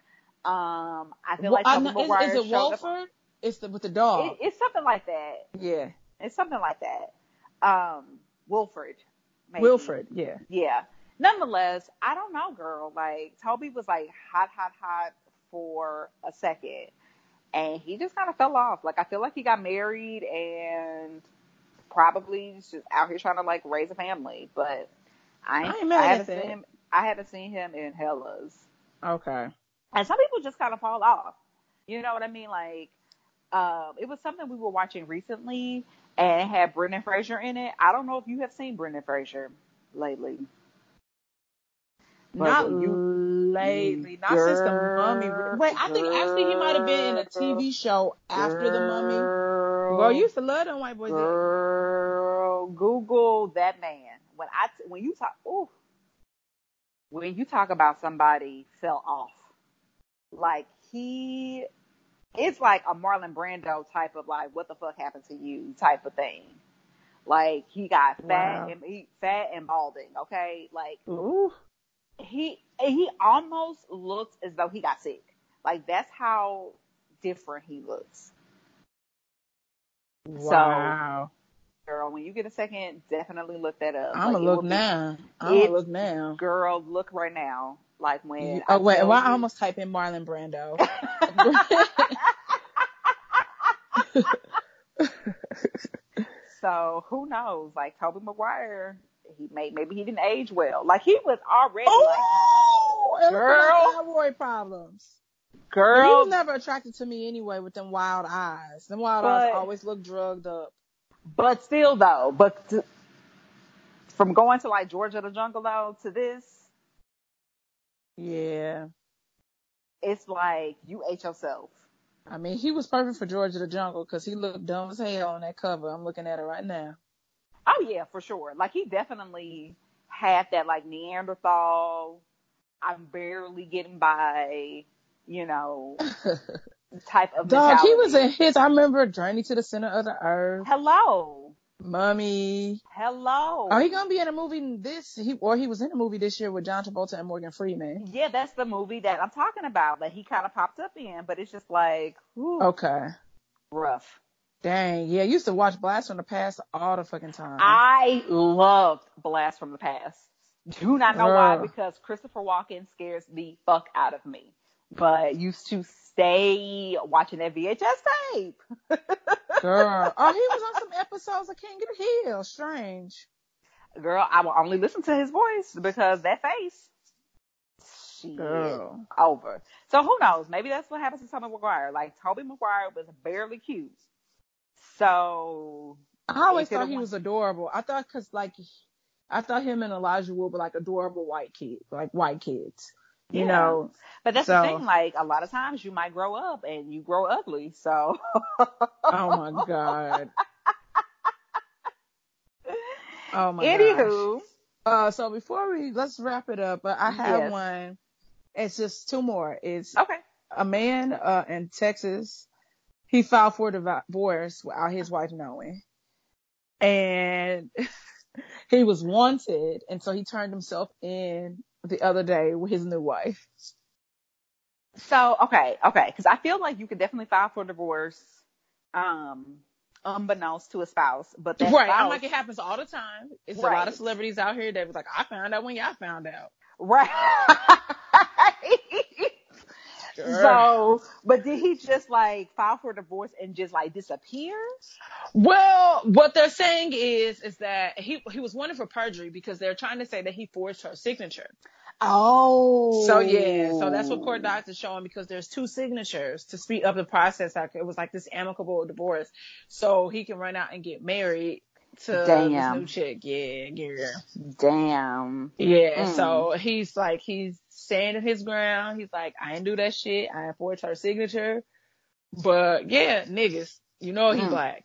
Um, I feel well, like I know, is, is, it Wolford? It's the, with the dog. It, it's something like that. Yeah, it's something like that. Um, Wilford. Maybe. Wilford. Yeah. Yeah. Nonetheless, I don't know, girl. Like Tobey was like hot, hot, hot for a second, and he just kind of fell off. Like I feel like he got married and probably just out here trying to like raise a family, but I, I ain't, ain't mad I haven't seen him. I haven't seen him in Hellas, Okay. and some people just kind of fall off. You know what I mean? Like, um, it was something we were watching recently, and it had Brendan Fraser in it. I don't know if you have seen Brendan Fraser lately. But Not you- lately. Not since the mummy. Wait, I think actually he might have been in a TV show after the mummy. Girl, you used to love them white boys. Girl, Google that man. When I t- when you talk, ooh, when you talk about somebody fell off, like he, it's like a Marlon Brando type of like, what the fuck happened to you type of thing. Like he got fat Wow. and he fat and balding. Okay, like Ooh. He he almost looks as though he got sick. Like that's how different he looks. Wow. Girl, when you get a second, definitely look that up. I'm Like, gonna look now. I'm gonna look now. Girl, look right now. Like when Oh wait, tell well, I almost type in Marlon Brando. so who knows? Like Tobey Maguire, he may maybe he didn't age well. Like he was already oh, was Girl. thyroid problems. like But he was never attracted to me anyway with them wild eyes. Them wild eyes always look drugged up. but still though, but t- from going to like George of the Jungle though to this, Yeah. it's like you ate yourself. I mean, he was perfect for George of the Jungle because he looked dumb as hell on that cover. I'm looking at it right now. Oh yeah, for sure. Like he definitely had that like Neanderthal. I'm barely getting by, you know, type of Dog, he was in his. I remember Journey to the Center of the Earth, Hello, Mummy. hello. Oh, he gonna be in a movie this he or he was in a movie this year with John Travolta and Morgan Freeman. Yeah, that's the movie that I'm talking about that he kind of popped up in, but it's just like, whew, Okay. rough. Dang, yeah, I used to watch Blast from the Past all the fucking time. I loved Blast from the Past. Do not know why, because Christopher Walken scares the fuck out of me. But used to stay watching that VHS tape. Girl. Oh, he was on some episodes of King of the Hill. Strange. Girl, I will only listen to his voice because that face. Shit. Girl. Over. So who knows? Maybe that's what happens to Tobey Maguire. Like Tobey Maguire was barely cute. So I always thought he was adorable. I thought cause like, I thought him and Elijah Wood were like adorable white kids, like white kids. You Yeah. know, But that's So- the thing, like a lot of times you might grow up and you grow ugly. So oh my god. Oh my god. Anywho, Uh, so before we let's wrap it up, but I have Yes. one. It's just two more. It's okay. a man uh, in Texas. He filed for divorce without his wife knowing, and he was wanted, and so he turned himself in the other day with his new wife. So okay, okay, because I feel like you could definitely file for divorce, um, unbeknownst to a spouse, but that right. spouse, I'm like it happens all the time. It's a lot of celebrities out here that was like, I found out when y'all found out. right. So, but did he just like file for divorce and just like disappear? Well, what they're saying is is that he he was wanted for perjury because they're trying to say that he forged her signature. Oh, So yeah, so that's what court docs is showing because there's two signatures to speed up the process. Like it was like this amicable divorce, so he can run out and get married to this new chick. Yeah, yeah, Damn. yeah. Mm. So he's like he's standing his ground. He's like, I didn't do that shit. I forged her signature. But yeah, niggas, you know he Mm. black.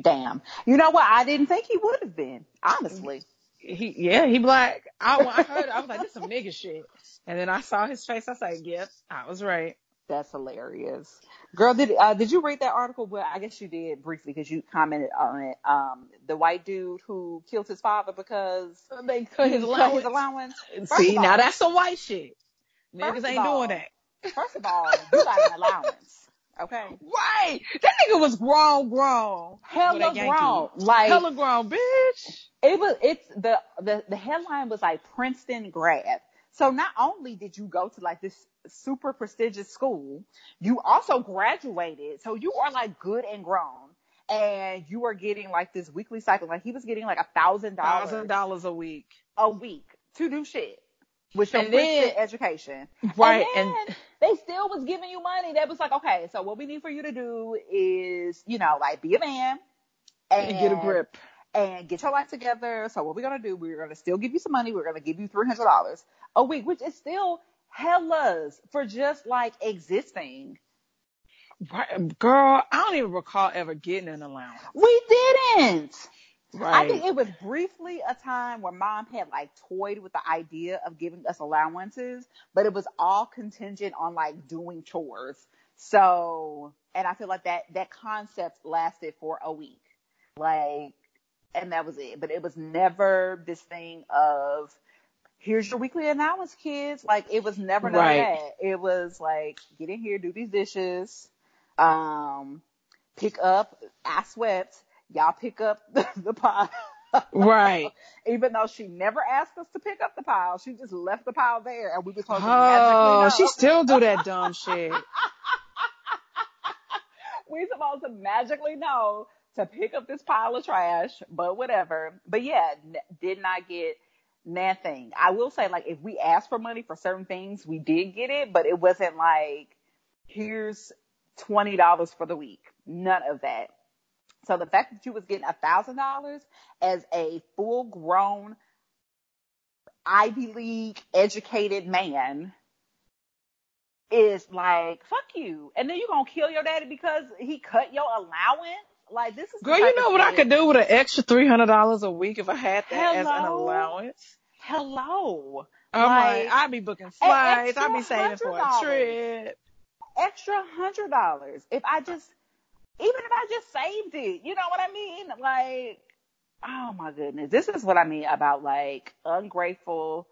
Damn. You know what? I didn't think he would have been, honestly. He yeah, he black. I, I heard it, I was like, this some nigga shit. And then I saw his face. I was like, yep, I was right. That's hilarious. Girl, did uh, did you read that article? Well, I guess you did briefly because you commented on it. Um, the white dude who killed his father because They cut his cut allowance. his allowance. See, of now that's some white shit. Niggas ain't all- doing that. First of all, you got an allowance, okay? Right. That nigga was grown, grown. Hella grown, like Hella grown, bitch. it was. It's the the the headline was like Princeton grad. So not only did you go to like this super prestigious school, you also graduated. So you are like good and grown. And you are getting like this weekly cycle. Like he was getting like a thousand Thousand dollars dollars a week. a week to do shit with your And then- education. Right. And, And, they still was giving you money. That was like, okay, so what we need for you to do is, you know, like be a man and, and get a grip. and get your life together. So what we're gonna do, we're gonna still give you some money. We're gonna give you three hundred dollars a week, which is still hellas for just like existing. Right. Girl, I don't even recall ever getting an allowance. We didn't. Right. I think it was briefly a time where mom had like toyed with the idea of giving us allowances, but it was all contingent on like doing chores. So, and I feel like that, that concept lasted for a week. Like, and that was it. But it was never this thing of, here's your weekly allowance, kids. Like, it was never Right. that. It was like, get in here, do these dishes, um, pick up, I swept, y'all pick up the, the pile. right. Even though she never asked us to pick up the pile, she just left the pile there and we were supposed to magically Oh, know. she still do that dumb shit. we supposed to magically know to pick up this pile of trash, but whatever. But yeah, n- did not get nothing. I will say, like, if we asked for money for certain things, we did get it, but it wasn't like, here's twenty dollars for the week. None of that. So the fact that you was getting a thousand dollars as a full grown Ivy League educated man is like, fuck you. And then you gonna kill your daddy because he cut your allowance? Like this is Girl, you know what I could do with an extra three hundred dollars a week if I had that as an allowance? Hello. I'm Like, like, I'd be booking flights, I'd be saving for a trip. extra hundred dollars. If I just, even if I just saved it, you know what I mean? Like, oh my goodness, this is what I mean about like ungrateful,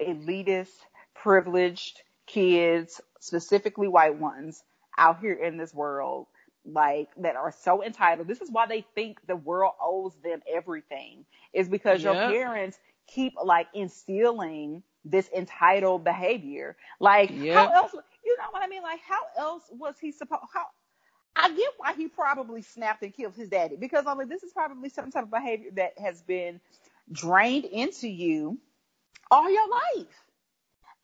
elitist, privileged kids, specifically white ones out here in this world, like that are so entitled. This is why they think the world owes them everything is because your parents keep like instilling this entitled behavior. Like Yep. how else, you know what I mean? Like how else was he supposed, how, I get why he probably snapped and killed his daddy because I'm like, this is probably some type of behavior that has been drained into you all your life.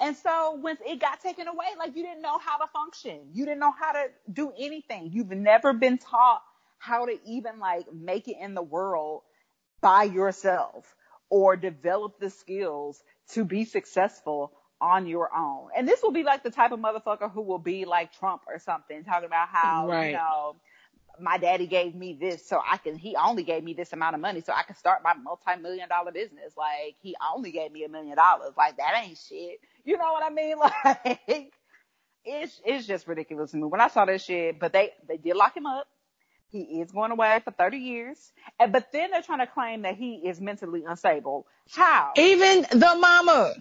And so when it got taken away, like you didn't know how to function. You didn't know how to do anything. You've never been taught how to even like make it in the world by yourself or develop the skills to be successful on your own. And this will be like the type of motherfucker who will be like Trump or something, talking about how, Right. you know, my daddy gave me this so I can, he only gave me this amount of money so I can start my multi-million dollar business. Like he only gave me a million dollars. Like that ain't shit. You know what I mean? Like it's, it's just ridiculous to me when I saw that shit, but they, they did lock him up. He is going away for 30 years. And, but then they're trying to claim that he is mentally unstable. How? Even the mama,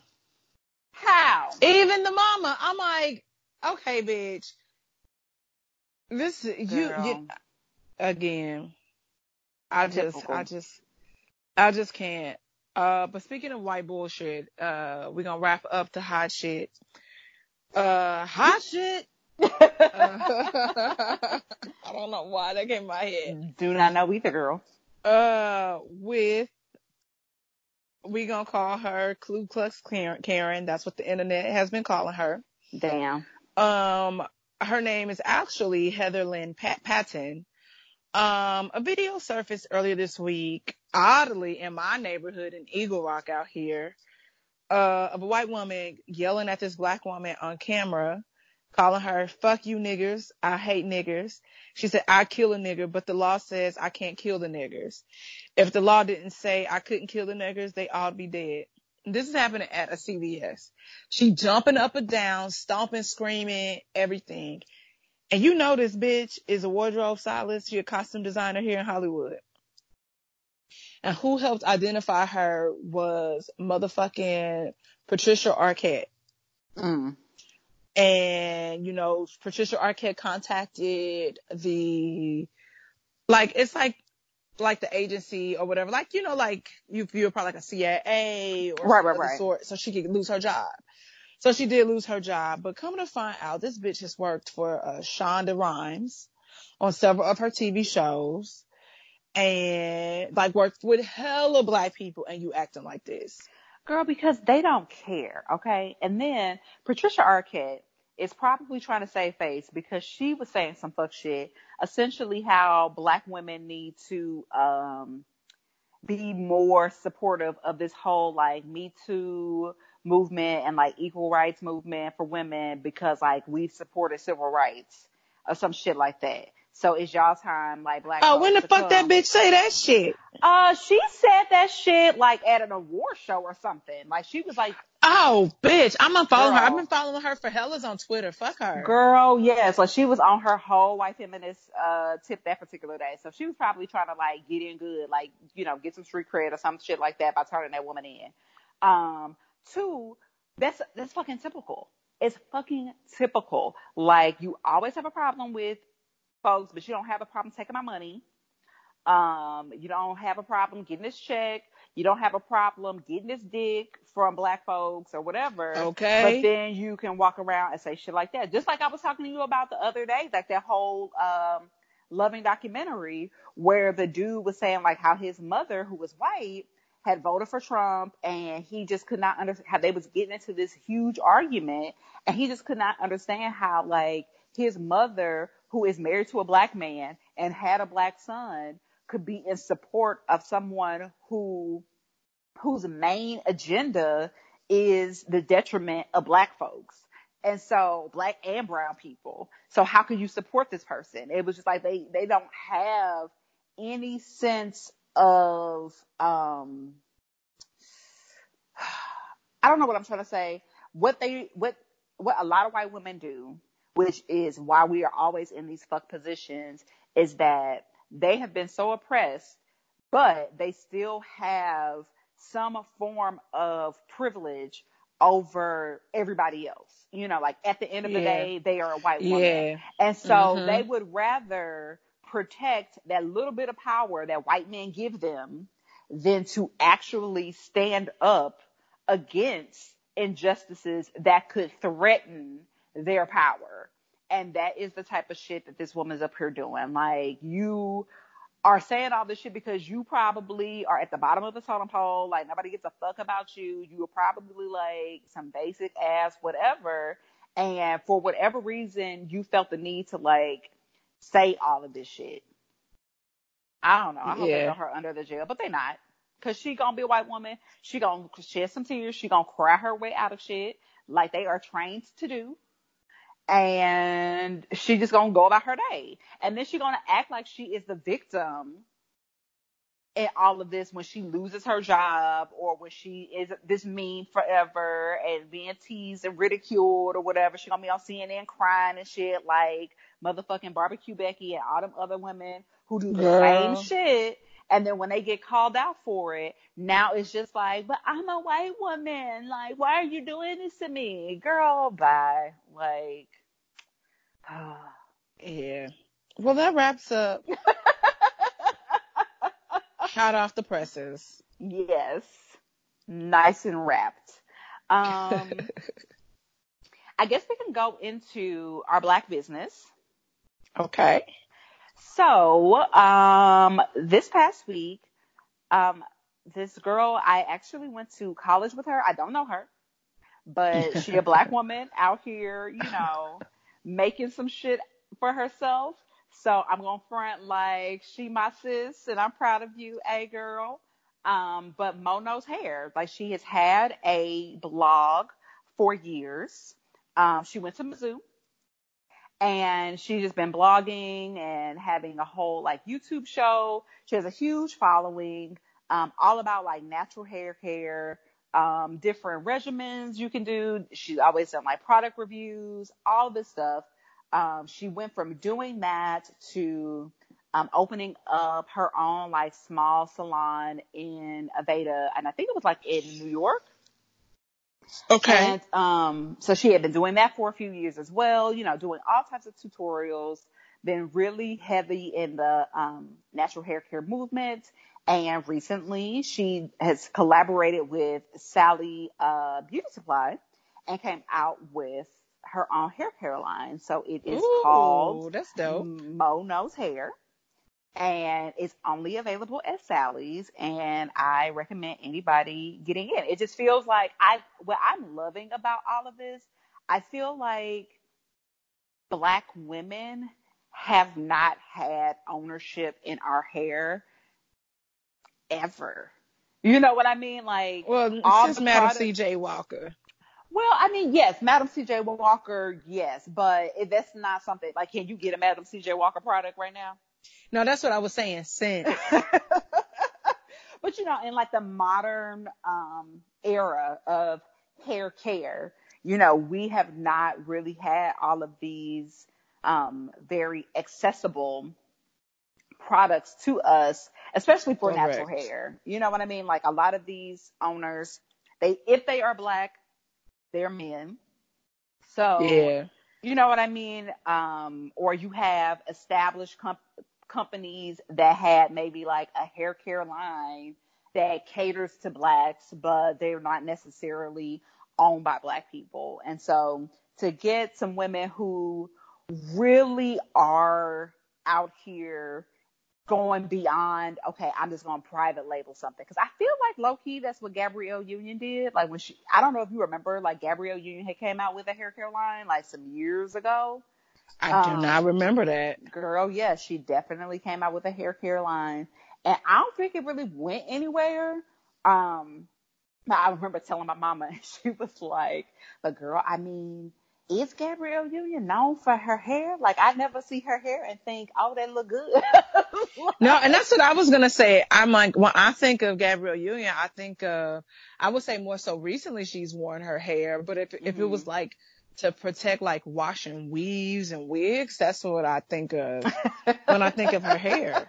How? even the mama, I'm like, okay, bitch. This you, you again. I just, Typical. I just, I just can't. Uh, but speaking of white bullshit, uh, we're gonna wrap up the hot shit. Uh, hot shit. Uh, I don't know why that came in my head. Do not know either, girl. Uh, with we gonna call her Ku Klux Karen. Karen. That's what the internet has been calling her. Damn. Um, her name is actually Heather Lynn Pat- Patton. Um, a video surfaced earlier this week, oddly in my neighborhood in Eagle Rock out here, uh, of a white woman yelling at this black woman on camera, calling her, fuck you niggers. I hate niggers. She said, I kill a nigger, but the law says I can't kill the niggers. If the law didn't say I couldn't kill the niggers, they to be dead. This is happening at a CVS. She jumping up and down, stomping, screaming, everything. And you know this bitch is a wardrobe stylist. She a costume designer here in Hollywood. And who helped identify her was motherfucking Patricia Arquette. Mm. And, you know, Patricia Arquette contacted the, like, it's like, like the agency or whatever. Like, you know, like you, you're probably like a CIA or Right, right, right. sort, so she could lose her job. So she did lose her job, but coming to find out, this bitch has worked for uh, Shonda Rhimes on several of her TV shows and like worked with hella black people and you acting like this. Girl, because they don't care, okay? And then Patricia Arquette is probably trying to save face because she was saying some fuck shit, essentially how black women need to um be more supportive of this whole like Me Too movement and like equal rights movement for women because like we've supported civil rights or some shit like that. So it's y'all time, like black. Oh, when the fuck come. that bitch say that shit? Uh, she said that shit like at an award show or something. Like she was like, "Oh, bitch, I'm unfollowing her. I've been following her for hellas on Twitter. Fuck her, girl. Yes, like she was on her whole white feminist uh tip that particular day. So she was probably trying to like get in good, like you know, get some street cred or some shit like that by turning that woman in. Um, two, that's that's fucking typical. It's fucking typical. Like you always have a problem with folks, but you don't have a problem taking my money. Um, you don't have a problem getting this check. You don't have a problem getting this dick from black folks or whatever. Okay. But then you can walk around and say shit like that. Just like I was talking to you about the other day, like that whole um loving documentary where the dude was saying like how his mother, who was white, had voted for Trump and he just could not understand how they was getting into this huge argument and he just could not understand how like his mother who is married to a black man and had a black son could be in support of someone who whose main agenda is the detriment of black folks. And so black and brown people. So how can you support this person? It was just like they, they don't have any sense of, um, I don't know what I'm trying to say. What they, what, what a lot of white women do which is why we are always in these fuck positions, is that they have been so oppressed, but they still have some form of privilege over everybody else. You know, like at the end of the yeah. day, they are a white woman. Yeah. And so mm-hmm. they would rather protect that little bit of power that white men give them than to actually stand up against injustices that could threaten their power. And that is the type of shit that this woman's up here doing. Like you are saying all this shit because you probably are at the bottom of the totem pole. Like nobody gives a fuck about you. You are probably like some basic ass whatever. And for whatever reason, you felt the need to like say all of this shit. I don't know. I hope yeah. they throw her under the jail, but they not. Cause she gonna be a white woman. She gonna shed some tears. She gonna cry her way out of shit like they are trained to do and she just gonna go about her day. And then she gonna act like she is the victim in all of this when she loses her job or when she is this mean forever and being teased and ridiculed or whatever. She gonna be on CNN crying and shit like motherfucking barbecue Becky and all them other women who do the Girl. same shit. And then when they get called out for it, now it's just like, but I'm a white woman. Like, why are you doing this to me? Girl, bye. Like, yeah. Well, that wraps up. Hot off the presses. Yes. Nice and wrapped. Um, I guess we can go into our black business. Okay. So, um, this past week, um, this girl, I actually went to college with her. I don't know her, but she a black woman out here, you know, making some shit for herself. So I'm gonna front like she my sis and I'm proud of you, a girl. Um, but Mo knows hair. Like she has had a blog for years. Um, she went to Mizzou and she's just been blogging and having a whole like YouTube show. She has a huge following, um, all about like natural hair care, um, different regimens you can do. She's always done like product reviews, all this stuff. Um, she went from doing that to um, opening up her own like small salon in Aveda, and I think it was like in New York. Okay. And um, so she had been doing that for a few years as well. You know, doing all types of tutorials. Been really heavy in the um, natural hair care movement and recently she has collaborated with Sally uh, Beauty Supply and came out with her own hair care line. So it is Ooh, called that's dope. Mo Knows Hair. and it's only available at Sally's and I recommend anybody getting in. It just feels like I what I'm loving about all of this, I feel like black women have not had ownership in our hair ever. You know what I mean? Like well, since Madam C.J. Walker. Well, I mean, yes, Madam C.J. Walker, yes, but if that's not something like, can you get a Madam C.J. Walker product right now? No, that's what I was saying. Since. but you know, in like the modern um, era of hair care, you know, we have not really had all of these um, very accessible products to us, especially for Correct. natural hair. You know what I mean? Like a lot of these owners, they if they are black, they're men. So yeah. You know what I mean? Um, or you have established com- companies that had maybe like a hair care line that caters to blacks, but they're not necessarily owned by black people. And so to get some women who really are out here going beyond, okay, I'm just going to private label something. Cause I feel like low key, that's what Gabrielle Union did. Like when she, I don't know if you remember, like Gabrielle Union had came out with a hair care line like some years ago. I um, do not remember that. Girl, yes, yeah, she definitely came out with a hair care line. And I don't think it really went anywhere. Um, I remember telling my mama, and she was like, but girl, I mean, is Gabrielle Union known for her hair? Like I never see her hair and think, oh, that look good. no, and that's what I was gonna say. I'm like, when I think of Gabrielle Union, I think of, I would say more so recently she's worn her hair, but if mm-hmm. if it was mm-hmm. like to protect like washing weaves and wigs, that's what I think of when I think of her hair.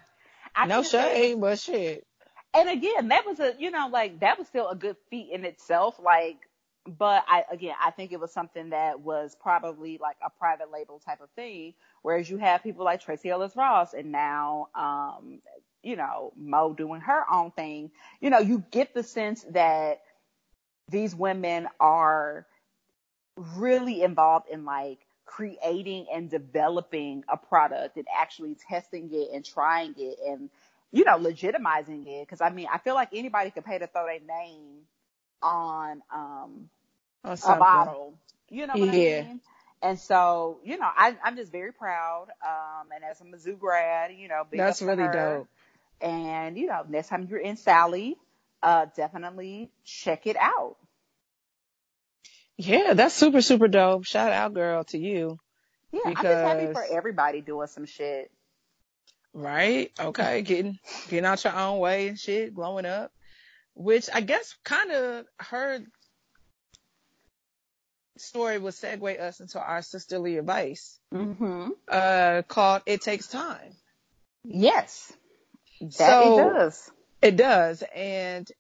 I no shade, but shit. And again, that was a, you know, like that was still a good feat in itself. Like but I again I think it was something that was probably like a private label type of thing. Whereas you have people like Tracee Ellis Ross and now um, you know, Mo doing her own thing. You know, you get the sense that these women are really involved in like creating and developing a product and actually testing it and trying it and you know legitimizing it because i mean i feel like anybody could pay to throw their name on um a bottle. You know what yeah. I mean? And so, you know, I, I'm just very proud. Um, and as a Mizzou grad, you know, that's really her. dope. And you know, next time you're in Sally, uh, definitely check it out. Yeah, that's super, super dope. Shout out, girl, to you. Yeah, because... I'm just happy for everybody doing some shit. Right? Okay, getting getting out your own way and shit, glowing up which I guess kind of her story will segue us into our sisterly advice mm-hmm. uh, called "It Takes Time." Yes, that so, it does. It does, and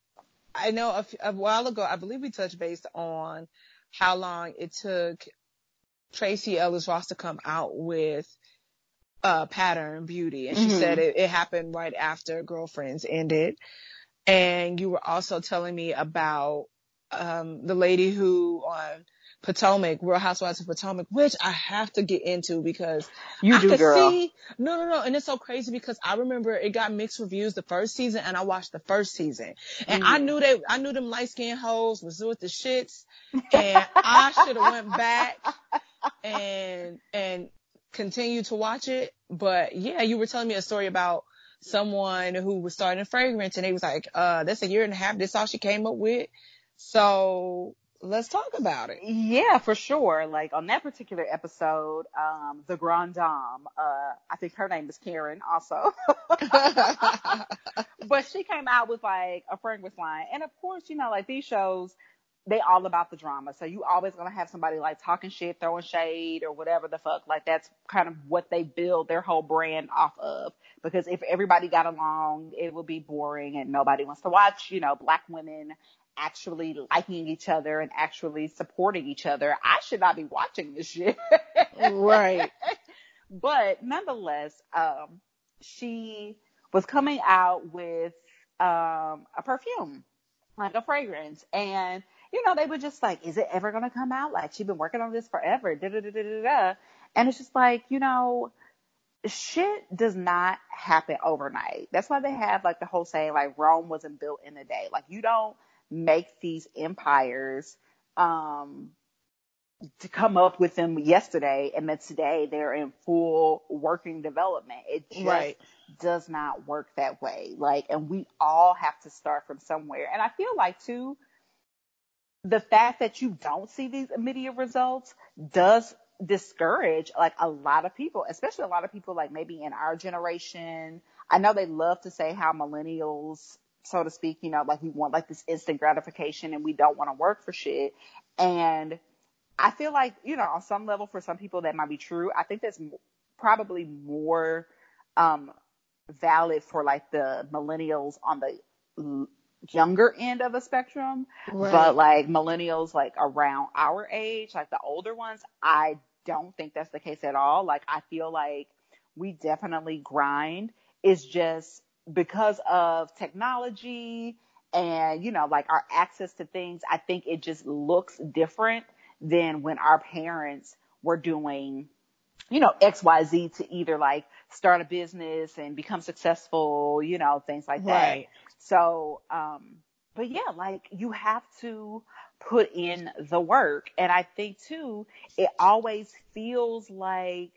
I know a, a while ago, I believe we touched based on how long it took Tracee Ellis Ross to come out with uh, Pattern Beauty, and she mm-hmm. said it, it happened right after Girlfriends ended. And you were also telling me about um, the lady who on Potomac, Real Housewives of Potomac, which I have to get into because you I do, girl. See, no, no, no, and it's so crazy because I remember it got mixed reviews the first season, and I watched the first season, and mm. I knew they, I knew them light skinned hoes was with the shits, and I should have went back and and continued to watch it, but yeah, you were telling me a story about someone who was starting a fragrance and they was like, uh, that's a year and a half. This all she came up with. So let's talk about it. Yeah, for sure. Like on that particular episode, um, the Grand Dame, uh, I think her name is Karen also. but she came out with like a fragrance line. And of course, you know, like these shows, they all about the drama. So you always gonna have somebody like talking shit, throwing shade or whatever the fuck. Like that's kind of what they build their whole brand off of because if everybody got along, it would be boring and nobody wants to watch, you know, black women actually liking each other and actually supporting each other. I should not be watching this shit. right. But nonetheless, um, she was coming out with, um, a perfume, like a fragrance. And, you know, they were just like, is it ever going to come out? Like she's been working on this forever. Da, da, da, da, da, da. And it's just like, you know, shit does not happen overnight. That's why they have like the whole saying like Rome wasn't built in a day. Like you don't make these empires um to come up with them yesterday and then today they're in full working development. It just right. does not work that way. Like and we all have to start from somewhere. And I feel like too the fact that you don't see these immediate results does discourage like a lot of people, especially a lot of people like maybe in our generation. I know they love to say how millennials, so to speak, you know, like we want like this instant gratification and we don't want to work for shit. And I feel like, you know, on some level for some people that might be true. I think that's probably more um valid for like the millennials on the younger end of the spectrum, right. but like millennials like around our age, like the older ones, I don't think that's the case at all. Like I feel like we definitely grind. It's just because of technology and you know like our access to things, I think it just looks different than when our parents were doing you know, XYZ to either like start a business and become successful, you know, things like that. Right. So, um, but yeah, like you have to put in the work. And I think too, it always feels like,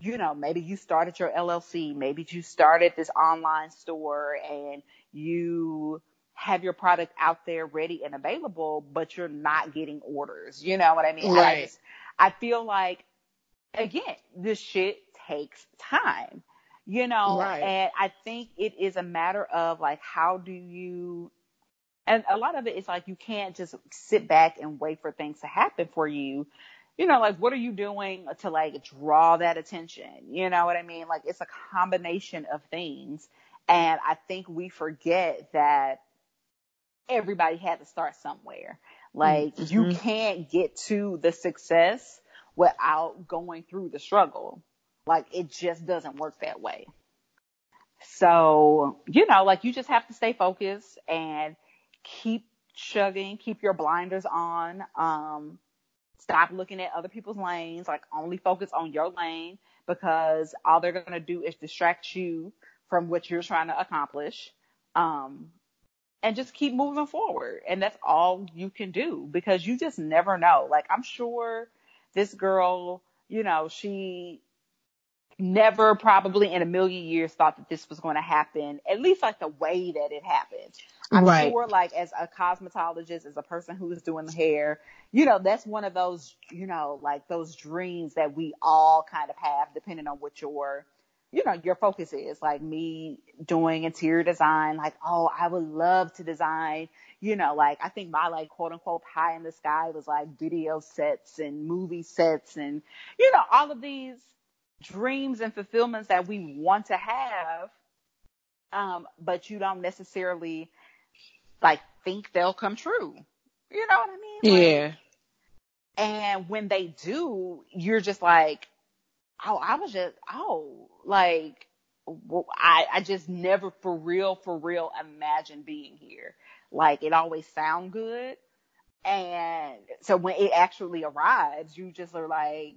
you know, maybe you started your LLC, maybe you started this online store and you have your product out there ready and available, but you're not getting orders. You know what I mean? Right. I, just, I feel like, again, this shit takes time you know, right. and I think it is a matter of like, how do you, and a lot of it is like, you can't just sit back and wait for things to happen for you. You know, like, what are you doing to like draw that attention? You know what I mean? Like, it's a combination of things. And I think we forget that everybody had to start somewhere. Like, mm-hmm. you can't get to the success without going through the struggle. Like it just doesn't work that way. So, you know, like you just have to stay focused and keep chugging, keep your blinders on. Um, stop looking at other people's lanes, like only focus on your lane because all they're going to do is distract you from what you're trying to accomplish. Um, and just keep moving forward. And that's all you can do because you just never know. Like I'm sure this girl, you know, she never probably in a million years thought that this was going to happen, at least like the way that it happened. I'm right. sure like as a cosmetologist, as a person who is doing the hair, you know, that's one of those, you know, like those dreams that we all kind of have depending on what your, you know, your focus is. Like me doing interior design, like, oh, I would love to design, you know, like I think my like quote unquote pie in the sky was like video sets and movie sets and, you know, all of these dreams and fulfillments that we want to have, um, but you don't necessarily like think they'll come true. You know what I mean? Like, yeah. And when they do, you're just like, oh, I was just, oh, like, I, I just never for real, for real imagined being here. Like it always sound good. And so when it actually arrives, you just are like,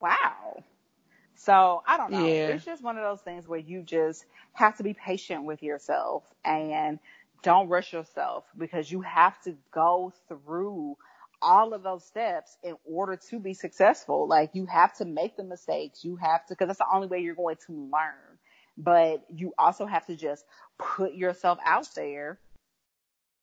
wow, so I don't know. Yeah. It's just one of those things where you just have to be patient with yourself and don't rush yourself because you have to go through all of those steps in order to be successful. Like you have to make the mistakes. You have to, cause that's the only way you're going to learn. But you also have to just put yourself out there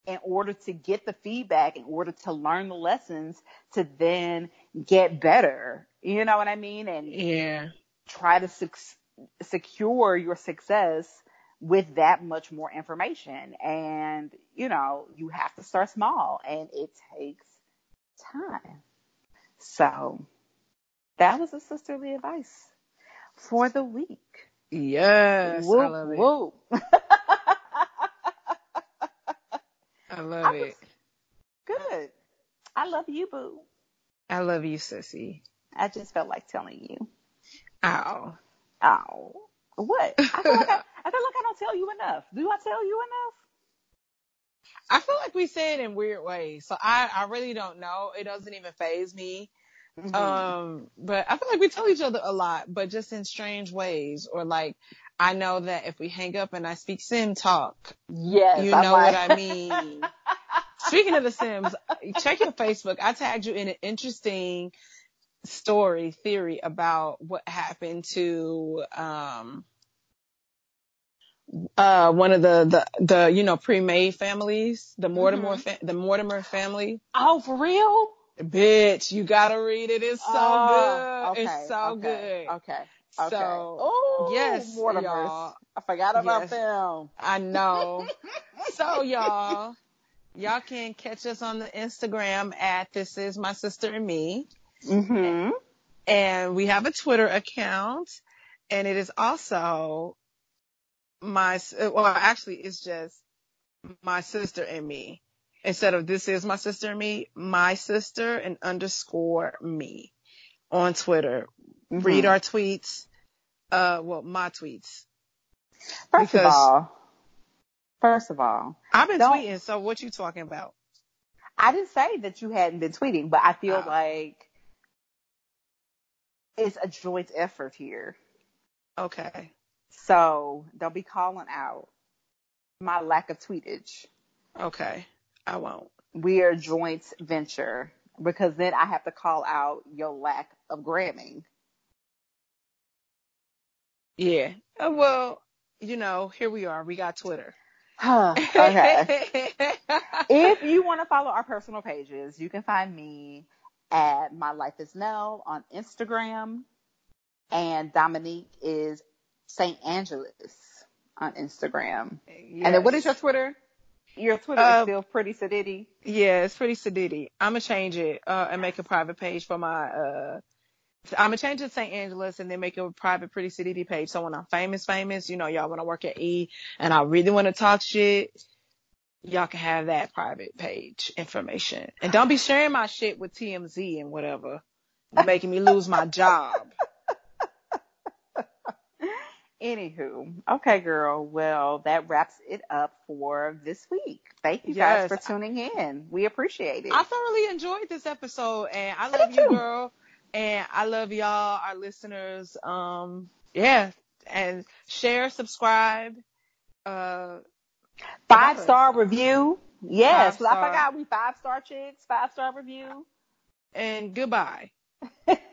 in order to get the feedback, in order to learn the lessons to then get better. You know what I mean? And yeah, try to sec- secure your success with that much more information. And, you know, you have to start small and it takes time. So that was a sisterly advice for the week. Yes. Whoop, I love it. Whoop. I love I it. Good. I love you, boo. I love you, sissy. I just felt like telling you. Ow. Ow. What? I feel like I, I feel like I don't tell you enough. Do I tell you enough? I feel like we say it in weird ways. So I, I really don't know. It doesn't even phase me. Mm-hmm. Um, but I feel like we tell each other a lot, but just in strange ways. Or like, I know that if we hang up and I speak sim talk, yes, you know like... what I mean. Speaking of the Sims, check your Facebook. I tagged you in an interesting story theory about what happened to um uh one of the the the you know pre-made families, the Mortimer mm-hmm. fa- the Mortimer family. Oh, for real? Bitch, you gotta read it. It's so oh, good. Okay, it's so okay, good. Okay. Okay. So, oh, yes, Mortimers. y'all. I forgot about yes, them. I know. so, y'all, y'all can catch us on the Instagram at This Is My Sister and Me. Mm-hmm. And we have a Twitter account, and it is also my, well, actually, it's just my sister and me. Instead of this is my sister and me, my sister and underscore me on Twitter. Mm-hmm. Read our tweets. Uh, well, my tweets. First because of all, first of all, I've been tweeting. So what you talking about? I didn't say that you hadn't been tweeting, but I feel oh. like it's a joint effort here. Okay. So don't be calling out my lack of tweetage. Okay. I won't. We are joint venture because then I have to call out your lack of gramming. Yeah. Uh, well, you know, here we are. We got Twitter. okay. if you want to follow our personal pages, you can find me at My Life is Nell on Instagram, and Dominique is St. Angeles on Instagram. Yes. And then what is your Twitter? Your Twitter uh, is still pretty sedity. Yeah, it's pretty sedity. I'm gonna change it uh, and make a private page for my. uh I'm gonna change it to St. Angeles and then make a private pretty sedity page. So when I'm famous, famous, you know, y'all when I work at E and I really want to talk shit, y'all can have that private page information. And don't be sharing my shit with TMZ and whatever, making me lose my job. Anywho, okay, girl. Well, that wraps it up for this week. Thank you yes. guys for tuning in. We appreciate it. I thoroughly enjoyed this episode, and I love you, girl. And I love y'all, our listeners. Um, yeah, and share, subscribe. Uh, five star review. Yes, five I forgot we five star chicks. Five star review. And goodbye.